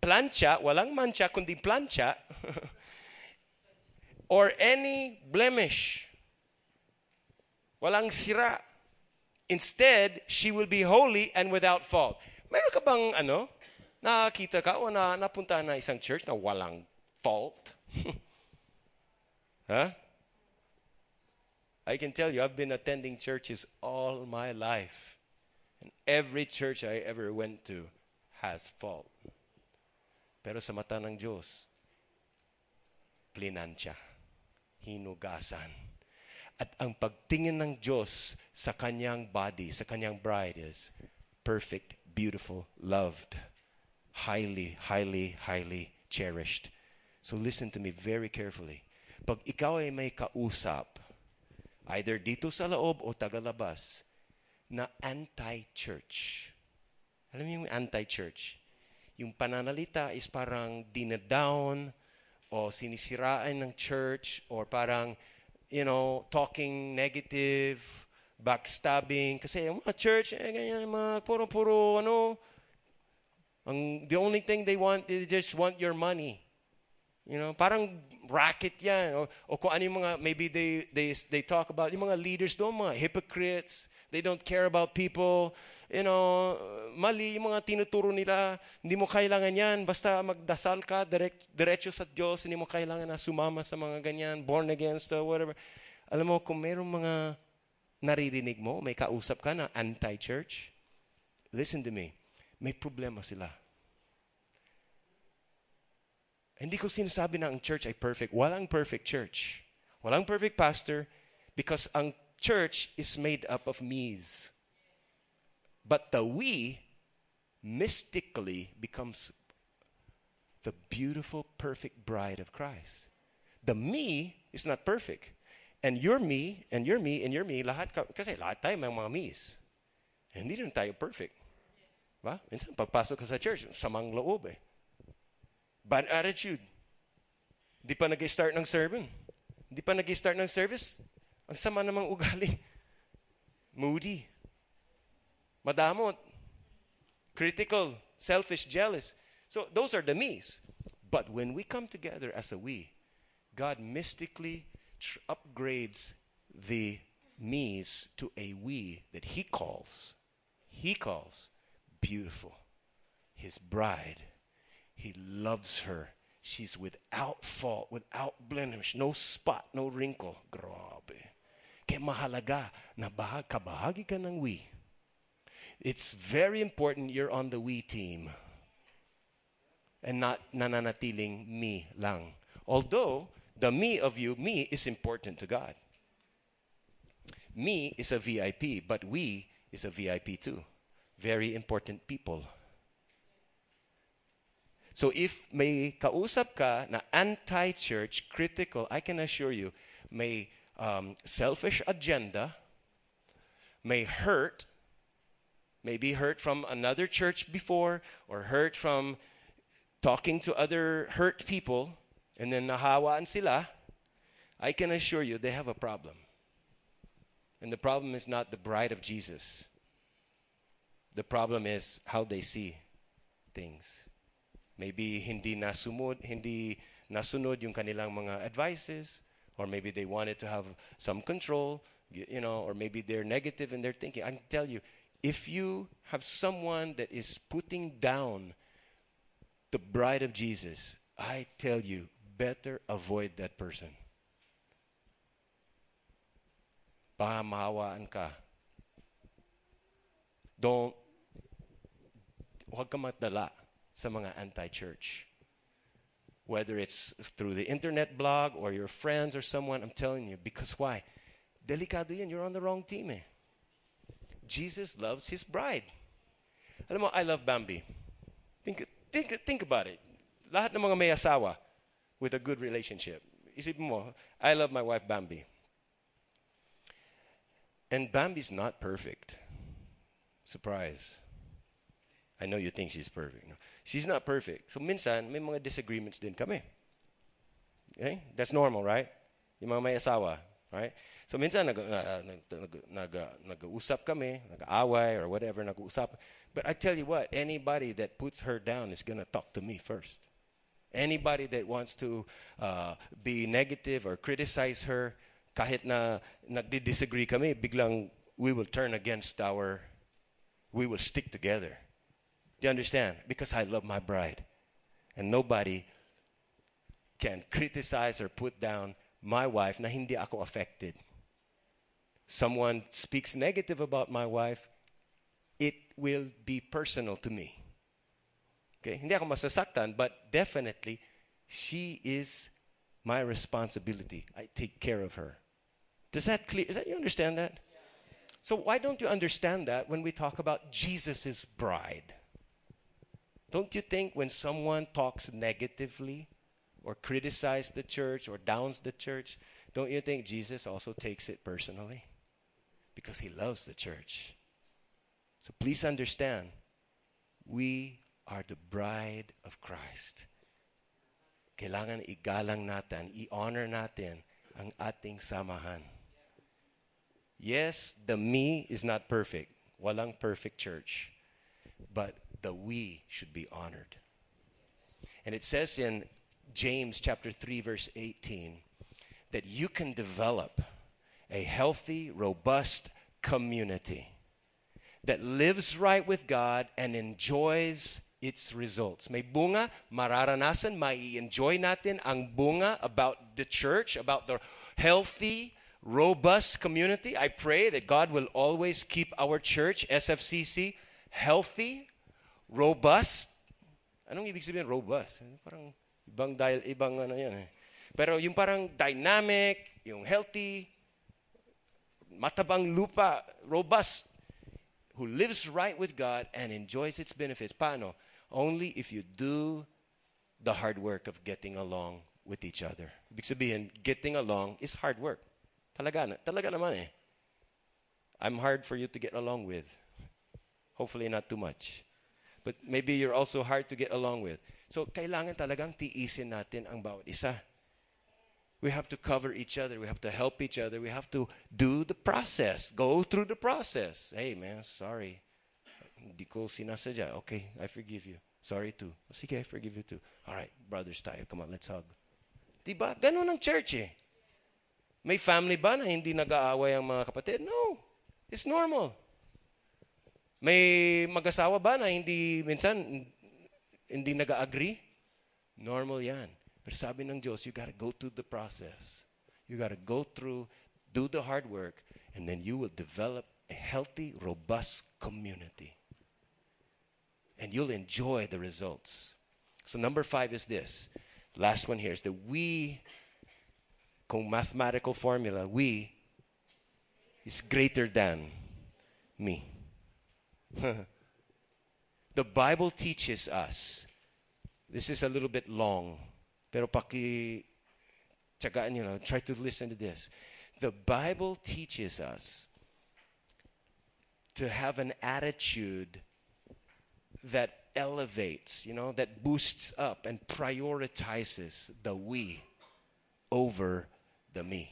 [SPEAKER 1] plancha, walang mancha kundi plancha, or any blemish. Walang sira. Instead, she will be holy and without fault. Meron ka bang ano? Nakakita ka o na napunta na isang church na walang fault? huh? I can tell you, I've been attending churches all my life. And every church I ever went to has fault. Pero sa mata ng Diyos, plinansya, hinugasan. At ang pagtingin ng Diyos sa kanyang body, sa kanyang bride is perfect, beautiful, loved, highly, highly, highly cherished. So listen to me very carefully. Pag ikaw ay may kausap, either dito sa loob o tagalabas, na anti-church. Alam niyo yung anti-church? Yung pananalita is parang dinadown o sinisiraan ng church or parang, you know, talking negative, backstabbing. Kasi yung mga church, eh, ganyan, mga puro-puro, ano, ang, the only thing they want, they just want your money. You know, parang racket yan. O, o kung ano yung mga, maybe they, they, they talk about, yung mga leaders doon, mga hypocrites, they don't care about people, you know, mali yung mga tinuturo nila, hindi mo kailangan yan, basta magdasal ka, direct, diretso sa Diyos, hindi mo kailangan na sumama sa mga ganyan, born again stuff, whatever. Alam mo, kung mayroong mga naririnig mo, may kausap ka na anti-church, listen to me, may problema sila. Hindi ko sinasabi na ang church ay perfect. Walang perfect church. Walang perfect pastor because ang church is made up of me's. But the we mystically becomes the beautiful, perfect bride of Christ. The me is not perfect. And your me, and your me, and your me, lahat ka, kasi lahat tayo may mga me's. Hindi rin tayo perfect. Ba? Minsan, pagpasok ka sa church, samang loob eh. Bad attitude. Di pa nag-start ng sermon. Di pa nag-start ng service. Ang sama namang ugali. Moody. Madamot. Critical. Selfish. Jealous. So those are the me's. But when we come together as a we, God mystically tr- upgrades the me's to a we that He calls, He calls beautiful, His bride. He loves her. She's without fault, without blemish, no spot, no wrinkle. Grabe. Kaya mahalaga na bahag, kabahagi ka ng we. It's very important you're on the we team and not nananatiling me lang. Although the me of you, me is important to God. Me is a VIP, but we is a VIP too. Very important people. So if may kausap ka na anti-church, critical, I can assure you, may um, selfish agenda, may hurt, may be hurt from another church before, or hurt from talking to other hurt people, and then nahawaan sila, I can assure you they have a problem. And the problem is not the bride of Jesus. The problem is how they see things. Maybe hindi nasumod, hindi nasunod yung kanilang mga advices, or maybe they wanted to have some control, you know, or maybe they're negative in their thinking. I can tell you, if you have someone that is putting down the bride of Jesus, I tell you, better avoid that person. Baka mahawaan ka. Don't, huwag ka sa mga anti-church. Whether it's through the internet blog or your friends or someone, I'm telling you. Because why? Delikado yan. You're on the wrong team eh. Jesus loves his bride. Alam mo, I love Bambi. Think, think, think about it. Lahat ng mga may asawa with a good relationship. Isip mo, I love my wife Bambi. And Bambi's not perfect. Surprise. I know you think she's perfect. No? She's not perfect. So minsan, may mga disagreements din kami. Okay? That's normal, right? Yung mga may asawa, right? So minsan, nag, uh, nag, nag, nag, nag-uusap kami, nag-away or whatever, nag-uusap. But I tell you what, anybody that puts her down is going to talk to me first. Anybody that wants to uh, be negative or criticize her, kahit na nagdi-disagree kami, biglang we will turn against our, we will stick together. You understand? Because I love my bride. And nobody can criticize or put down my wife na hindi ako affected. Someone speaks negative about my wife, it will be personal to me. Okay? Hindi ako masasaktan, but definitely, she is my responsibility. I take care of her. Does that clear? Is that you understand that? So why don't you understand that when we talk about Jesus' bride? Don't you think when someone talks negatively or criticizes the church or downs the church, don't you think Jesus also takes it personally? Because he loves the church. So please understand, we are the bride of Christ. Kailangan igalang natin, i-honor natin ang ating samahan. Yes, the me is not perfect. Walang perfect church. But the we should be honored. And it says in James chapter 3 verse 18 that you can develop a healthy, robust community that lives right with God and enjoys its results. May bunga, mararanasan, may enjoy natin ang bunga about the church, about the healthy, robust community. I pray that God will always keep our church, SFCC, healthy, robust. Anong ibig sabihin robust? Parang ibang dahil ibang ano yan eh. Pero yung parang dynamic, yung healthy, matabang lupa, robust, who lives right with God and enjoys its benefits. Paano? Only if you do the hard work of getting along with each other. Ibig sabihin, getting along is hard work. Talaga, na, talaga naman eh. I'm hard for you to get along with. Hopefully not too much. But maybe you're also hard to get along with. So, kailangan talagang tiisin natin ang bawat isa. We have to cover each other. We have to help each other. We have to do the process. Go through the process. Hey, man, sorry. Hindi ko sinasadya. Okay, I forgive you. Sorry too. Sige, I forgive you too. All right, brothers tayo. Come on, let's hug. Diba? Ganun ang church eh. May family ba na hindi nag-aaway ang mga kapatid? No. It's normal. May mag-asawa ba na hindi minsan hindi nag-agree? Normal yan. Pero sabi ng Diyos, you gotta go through the process. You gotta go through, do the hard work, and then you will develop a healthy, robust community. And you'll enjoy the results. So number five is this. Last one here is the we, kung mathematical formula, we is greater than me. the Bible teaches us, this is a little bit long, Pero paki nyo know, try to listen to this. The Bible teaches us to have an attitude that elevates, you know, that boosts up and prioritizes the we over the me.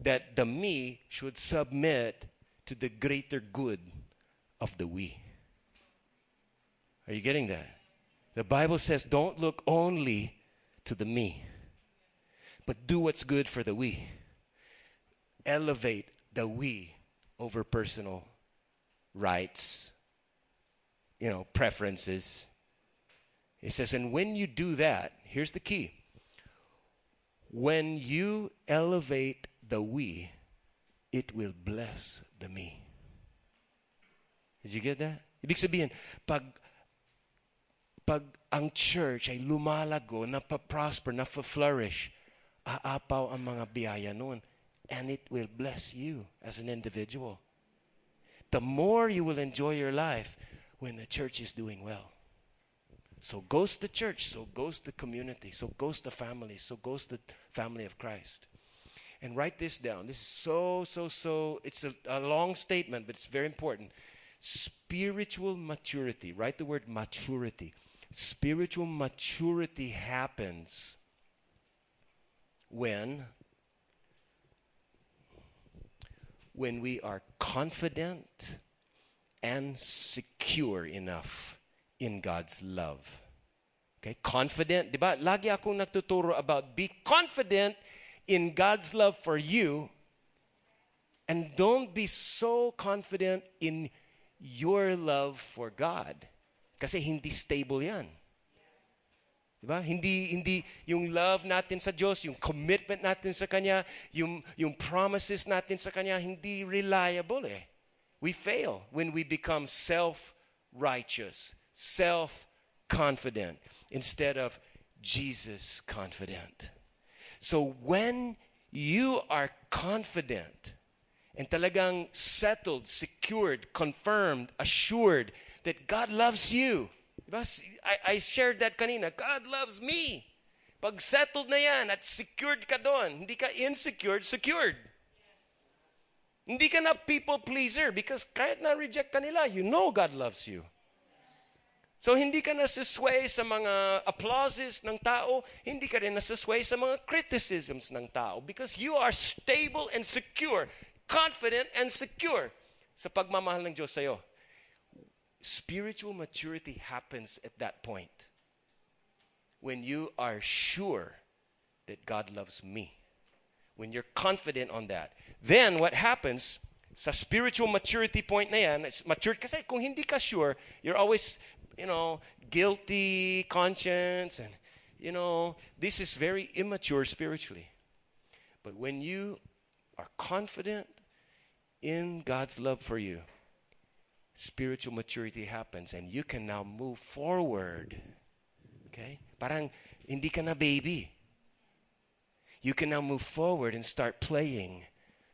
[SPEAKER 1] That the me should submit to the greater good of the we. Are you getting that? The Bible says, don't look only to the me, but do what's good for the we. Elevate the we over personal rights, you know, preferences. It says, and when you do that, here's the key. When you elevate the we, it will bless the me. Did you get that? Ibig sabihin, pag pag ang church ay lumalago, napaprosper, nafa-flourish, aapaw ang mga biyaya noon. And it will bless you as an individual. The more you will enjoy your life when the church is doing well. So goes the church, so goes the community, so goes the family, so goes the family of Christ. And write this down. This is so, so, so, it's a, a long statement, but it's very important. Spiritual maturity. Write the word maturity Spiritual maturity happens when when we are confident and secure enough in God's love. Okay? Confident, 'di ba? Lagi akong nagtuturo about be confident in God's love for you And don't be so confident in your love for God. Kasi hindi stable yan. Diba? Hindi, hindi yung love natin sa Diyos, yung commitment natin sa Kanya, yung, yung promises natin sa Kanya, hindi reliable eh. We fail when we become self-righteous, self-confident, instead of Jesus confident. So when you are confident and talagang settled, secured, confirmed, assured that God loves you. I, shared that kanina. God loves me. Pag settled na yan at secured ka doon, hindi ka insecure, secured. Hindi ka na people pleaser because kahit na reject ka nila, you know God loves you. So hindi ka nasasway sa mga applauses ng tao, hindi ka rin nasasway sa mga criticisms ng tao because you are stable and secure, confident and secure sa pagmamahal ng Diyos sa'yo. Spiritual maturity happens at that point when you are sure that God loves me. When you're confident on that. Then what happens sa spiritual maturity point na yan, mature kasi kung hindi ka sure, you're always, you know, guilty conscience and you know, this is very immature spiritually. But when you are confident in God's love for you, spiritual maturity happens and you can now move forward. Okay? Parang hindi ka na baby. You can now move forward and start playing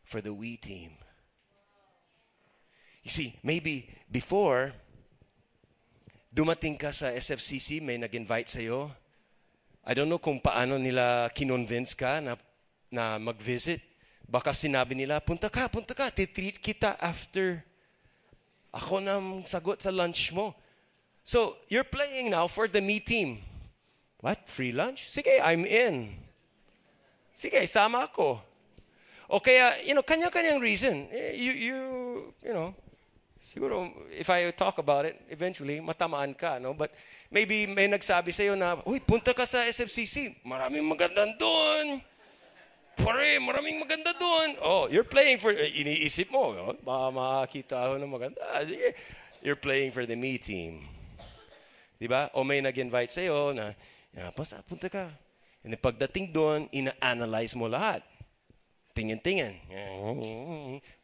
[SPEAKER 1] for the we team. You see, maybe before, dumating ka sa SFCC, may nag-invite sa'yo. I don't know kung paano nila kinonvince ka na, na mag-visit. Baka sinabi nila, punta ka, punta ka, titreat kita after ako nang sagot sa lunch mo. So, you're playing now for the me team. What? Free lunch? Sige, I'm in. Sige, sama ako. O kaya, you know, kanya-kanyang reason. Eh, you, you, you know, siguro, if I talk about it, eventually, matamaan ka, no? But maybe may nagsabi sa'yo na, uy, punta ka sa SFCC. Maraming magandang doon. Pare, maraming maganda doon. Oh, you're playing for, eh, iniisip mo, oh, baka makakita ako ng maganda. Sige, you're playing for the me team. Diba? O may nag-invite sa'yo na, basta punta ka. And pagdating doon, ina-analyze mo lahat tingin-tingin.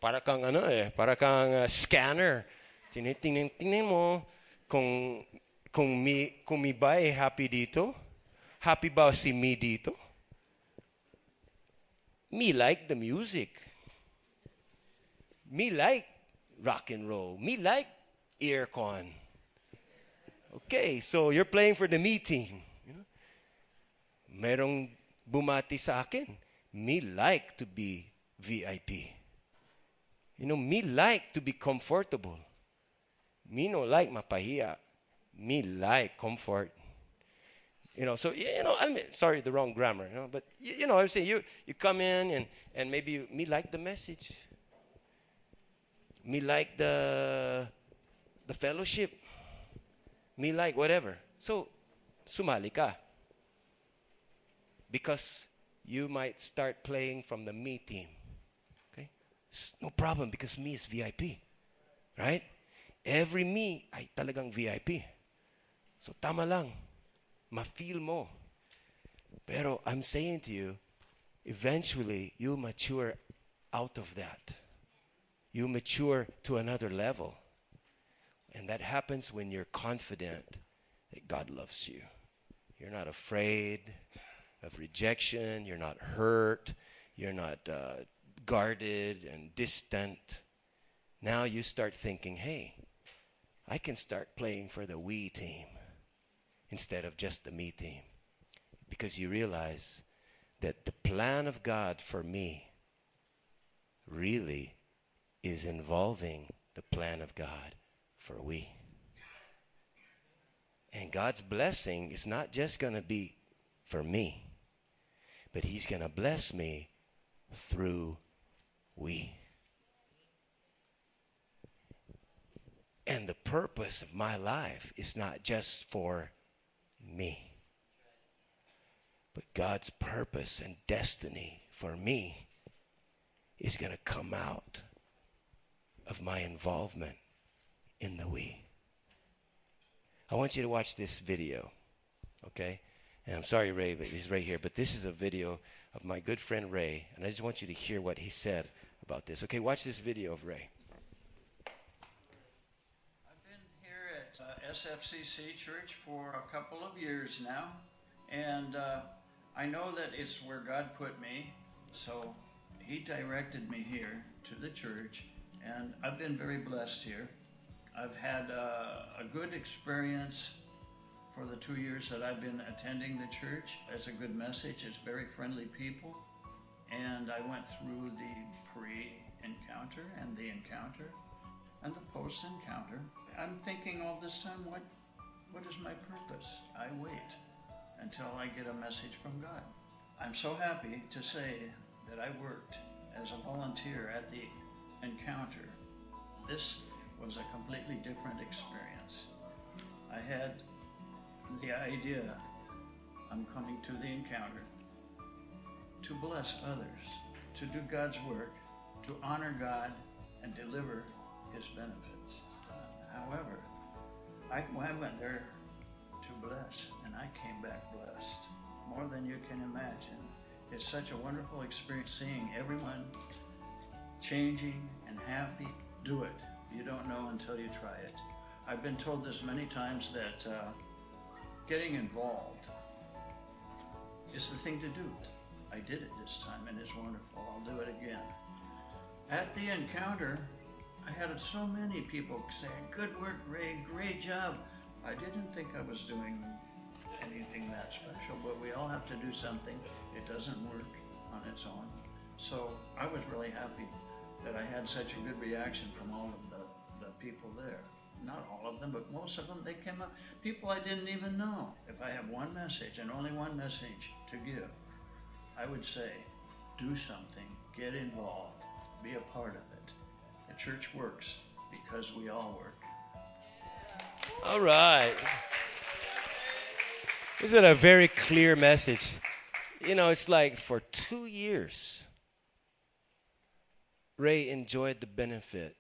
[SPEAKER 1] Para kang ano eh, para kang uh, scanner. Tinitingnan mo kung kung mi kung mi ba eh happy dito? Happy ba si me dito? Me like the music. Me like rock and roll. Me like aircon. Okay, so you're playing for the me team. You know? Merong bumati sa akin me like to be VIP. You know, me like to be comfortable. Me no like mapahiya. Me like comfort. You know, so you know, I'm sorry, the wrong grammar. You know, but you, you know, I'm saying you you come in and and maybe you, me like the message. Me like the the fellowship. Me like whatever. So, sumali ka. Because you might start playing from the me team. Okay? It's no problem because me is VIP. Right? Every me ay talagang VIP. So tama lang. Ma-feel mo. Pero I'm saying to you, eventually you mature out of that. You mature to another level. And that happens when you're confident that God loves you. You're not afraid of rejection. You're not hurt. You're not uh, guarded and distant. Now you start thinking, hey, I can start playing for the we team instead of just the me team. Because you realize that the plan of God for me really is involving the plan of God for we. And God's blessing is not just going to be for me but He's going to bless me through we. And the purpose of my life is not just for me, but God's purpose and destiny for me is going to come out of my involvement in the we. I want you to watch this video, okay? And I'm sorry, Ray, but he's right here. But this is a video of my good friend Ray, and I just want you to hear what he said about this. Okay, watch this video of Ray.
[SPEAKER 2] I've been here at uh, SFCC Church for a couple of years now, and uh, I know that it's where God put me. So He directed me here to the church, and I've been very blessed here. I've had uh, a good experience for the two years that I've been attending the church. It's a good message, it's very friendly people, and I went through the pre encounter and the encounter and the post encounter. I'm thinking all this time, what, what is my purpose? I wait until I get a message from God. I'm so happy to say that I worked as a volunteer at the encounter. This was a completely different experience. I had the idea I'm coming to the encounter to bless others, to do God's work, to honor God and deliver His benefits. However, I, I went there to bless, and I came back blessed more than you can imagine. It's such a wonderful experience seeing everyone changing and happy. Do it. You don't know until you try it. I've been told this many times that uh, getting involved is the thing to do. I did it this time, and it's wonderful. I'll do it again. At the encounter, I had so many people say, Good work, Ray, great job. I didn't think I was doing anything that special, but we all have to do something. It doesn't work on its own. So I was really happy that I had such a good reaction from all of the, the people there. Not all of them, but most of them, they came up, people I didn't even know. If I have one message and only one message to give, I would say, do something, get involved, be a part of it. The church works because we all work.
[SPEAKER 1] All right. Isn't a very clear message? You know, it's like for two years, Ray enjoyed the benefit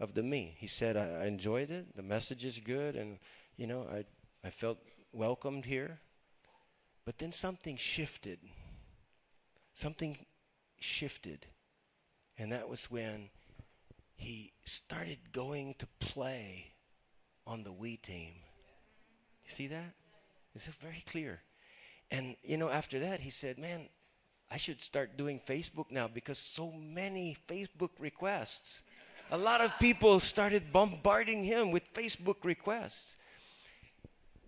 [SPEAKER 1] of the me. He said, I, I enjoyed it. The message is good. And, you know, I, I felt welcomed here. But then something shifted. Something shifted. And that was when he started going to play on the we team. You see that? It's very clear. And, you know, after that, he said, man, I should start doing Facebook now because so many Facebook requests. A lot of people started bombarding him with Facebook requests.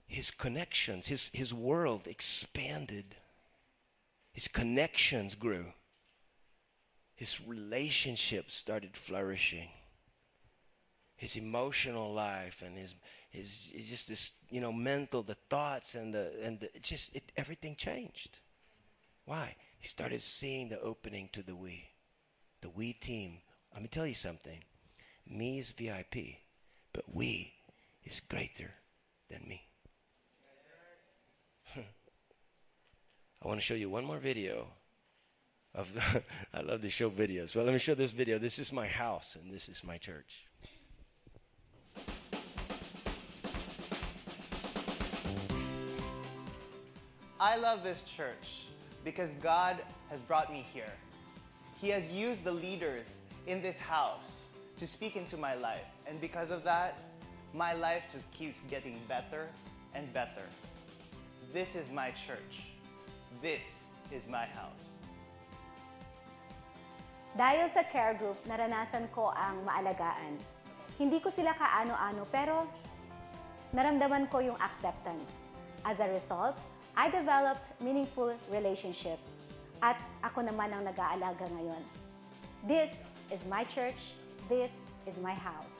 [SPEAKER 1] His connections, his, his world expanded. His connections grew. His relationships started flourishing. His emotional life and his, his, his just this, you know, mental, the thoughts and the, and the, just, it, everything changed. Why? He started seeing the opening to the we. The we team. Let me tell you something. Me is VIP, but we is greater than me. I want to show you one more video of the, I love to show videos. Well, let me show this video. This is my house and this is my church.
[SPEAKER 3] I love this church because God has brought me here. He has used the leaders in this house to speak into my life. And because of that, my life just keeps getting better and better. This is my church. This is my house.
[SPEAKER 4] Dahil sa care group, naranasan ko ang maalagaan. Hindi ko sila kaano-ano pero naramdaman ko yung acceptance. As a result, I developed meaningful relationships at ako naman ang nag-aalaga ngayon. This is my church. This is my house.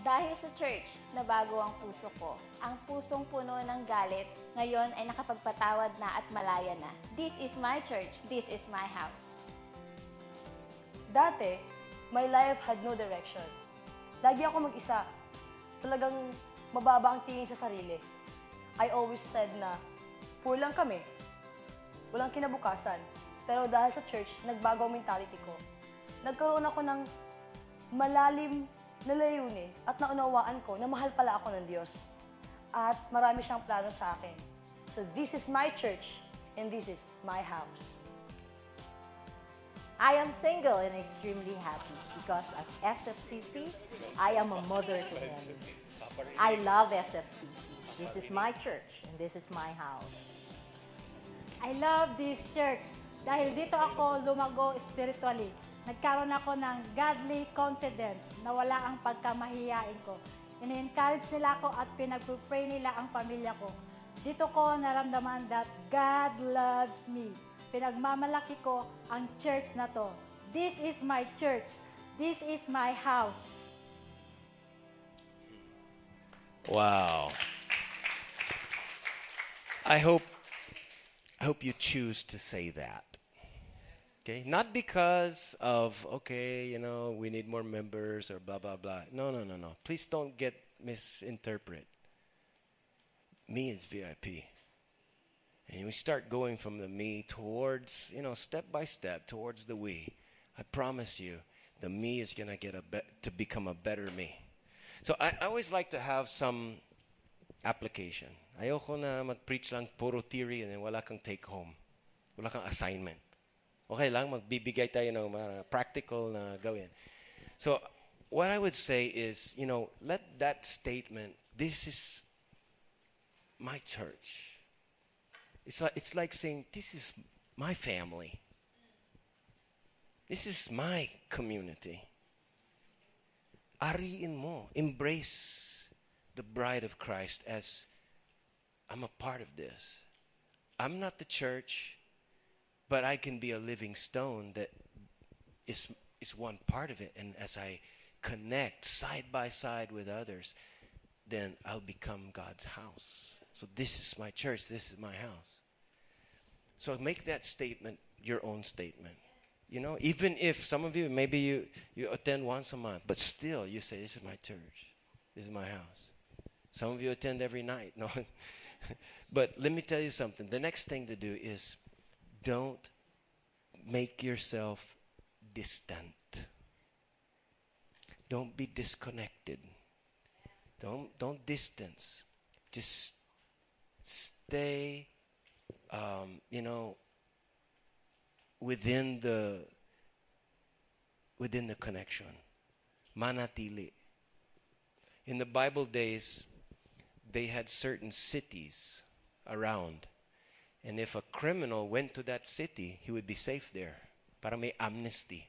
[SPEAKER 5] Dahil sa church, nabago ang puso ko. Ang pusong puno ng galit, ngayon ay nakapagpatawad na at malaya na. This is my church. This is my house.
[SPEAKER 6] Dati, my life had no direction. Lagi ako mag-isa. Talagang mababa ang tingin sa sarili. I always said na, poor lang kami. Walang kinabukasan. Pero dahil sa church, nagbago ang mentality ko. Nagkaroon ako ng malalim na layunin at naunawaan ko na mahal pala ako ng Diyos. At marami siyang plano sa akin. So this is my church and this is my house.
[SPEAKER 7] I am single and extremely happy because at SFCC, I am a mother to many. I love SFCC. This is my church and this is my house.
[SPEAKER 8] I love this church dahil dito ako lumago spiritually. Nagkaroon ako ng godly confidence na wala ang pagkamahiyain ko. Ini-encourage nila ako at pinag-pray nila ang pamilya ko. Dito ko naramdaman that God loves me. Pinagmamalaki ko ang church na to. This is my church. This is my house.
[SPEAKER 1] Wow. I hope I hope you choose to say that. Okay? Not because of okay, you know, we need more members or blah blah blah. No, no, no, no. Please don't get misinterpret. Me is VIP. And we start going from the me towards, you know, step by step towards the we. I promise you, the me is going to get a be- to become a better me. So I, I always like to have some application. Ayoko na mag-preach lang puro theory and then wala kang take home. Wala kang assignment. Okay lang, magbibigay tayo ng mga practical na gawin. So what I would say is, you know, let that statement, this is my church. It's like, it's like saying, this is my family. This is my community. Ariin mo. Embrace the bride of Christ as I'm a part of this. I'm not the church, but I can be a living stone that is is one part of it. And as I connect side by side with others, then I'll become God's house. So this is my church, this is my house. So make that statement your own statement. You know, even if some of you maybe you, you attend once a month, but still you say, This is my church. This is my house. Some of you attend every night. No. but let me tell you something. The next thing to do is don't make yourself distant. Don't be disconnected. Don't don't distance. Just stay um, you know within the within the connection. Manatili. In the Bible days, they had certain cities around. And if a criminal went to that city, he would be safe there. Para may amnesty.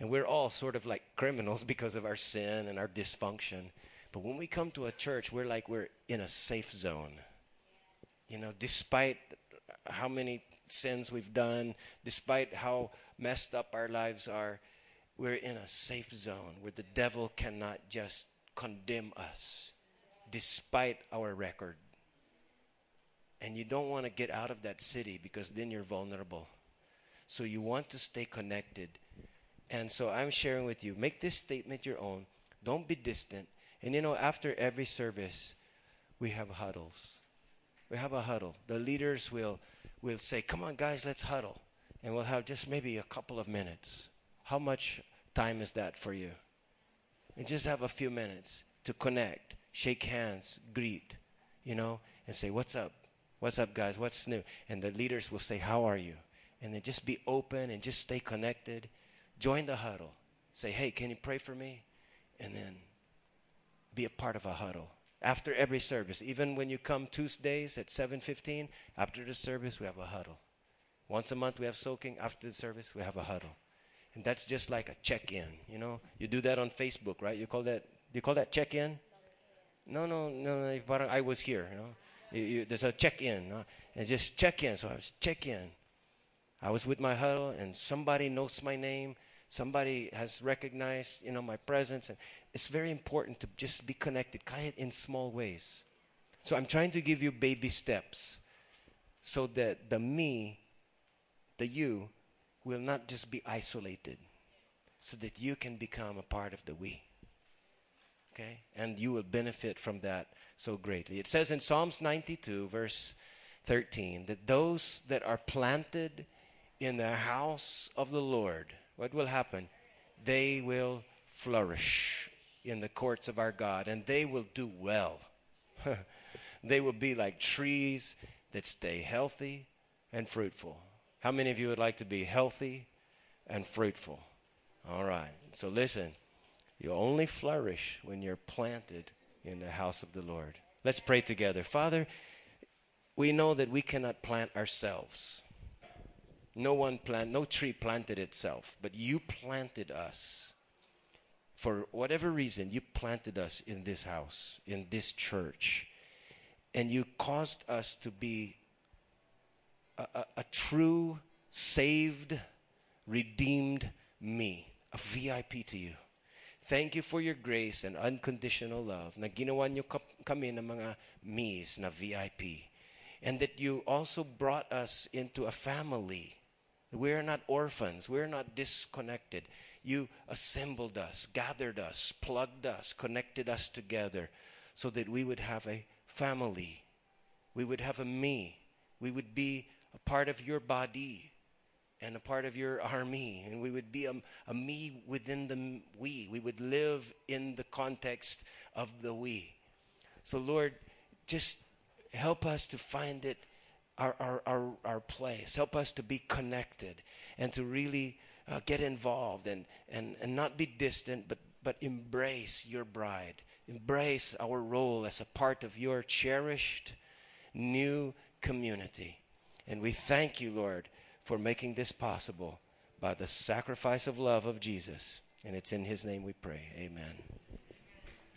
[SPEAKER 1] And we're all sort of like criminals because of our sin and our dysfunction. But when we come to a church, we're like we're in a safe zone. You know, despite how many sins we've done, despite how messed up our lives are, we're in a safe zone where the devil cannot just condemn us despite our record. And you don't want to get out of that city because then you're vulnerable. So you want to stay connected. And so I'm sharing with you make this statement your own. Don't be distant. And you know, after every service, we have huddles. We have a huddle. The leaders will, will say, Come on, guys, let's huddle. And we'll have just maybe a couple of minutes. How much time is that for you? And just have a few minutes to connect, shake hands, greet, you know, and say, What's up? What's up, guys? What's new? And the leaders will say, How are you? And then just be open and just stay connected. Join the huddle. Say, Hey, can you pray for me? And then be a part of a huddle. After every service, even when you come Tuesdays at 7:15, after the service we have a huddle. Once a month we have soaking, after the service we have a huddle. And that's just like a check-in, you know? You do that on Facebook, right? You call that you call that check-in? No, no, no, no I was here, you know? You, you, there's a check-in, no? and just check in. So I was check in. I was with my huddle, and somebody knows my name. Somebody has recognized, you know, my presence, and it's very important to just be connected, kahit in small ways. So I'm trying to give you baby steps, so that the me, the you, will not just be isolated, so that you can become a part of the we. Okay, and you will benefit from that so greatly. It says in Psalms 92, verse 13, that those that are planted in the house of the Lord, what will happen? They will flourish in the courts of our God and they will do well. they will be like trees that stay healthy and fruitful. How many of you would like to be healthy and fruitful? All right. So listen, you only flourish when you're planted in the house of the Lord. Let's pray together. Father, we know that we cannot plant ourselves. No one plant, no tree planted itself, but you planted us. For whatever reason, you planted us in this house, in this church, and you caused us to be a, a, a true, saved, redeemed me, a VIP to you. Thank you for your grace and unconditional love na ginawa niyo kami ng mga me's na VIP. And that you also brought us into a family. We're not orphans. We're not disconnected. You assembled us, gathered us, plugged us, connected us together so that we would have a family. We would have a me. We would be a part of your body and a part of your army, and we would be a, a me within the we. We would live in the context of the we. So, Lord, just help us to find it our, our, our, our place. Help us to be connected and to really uh, get involved and, and, and not be distant, but, but embrace your bride. Embrace our role as a part of your cherished new community. And we thank you, Lord, for making this possible by the sacrifice of love of Jesus. And it's in his name we pray. Amen.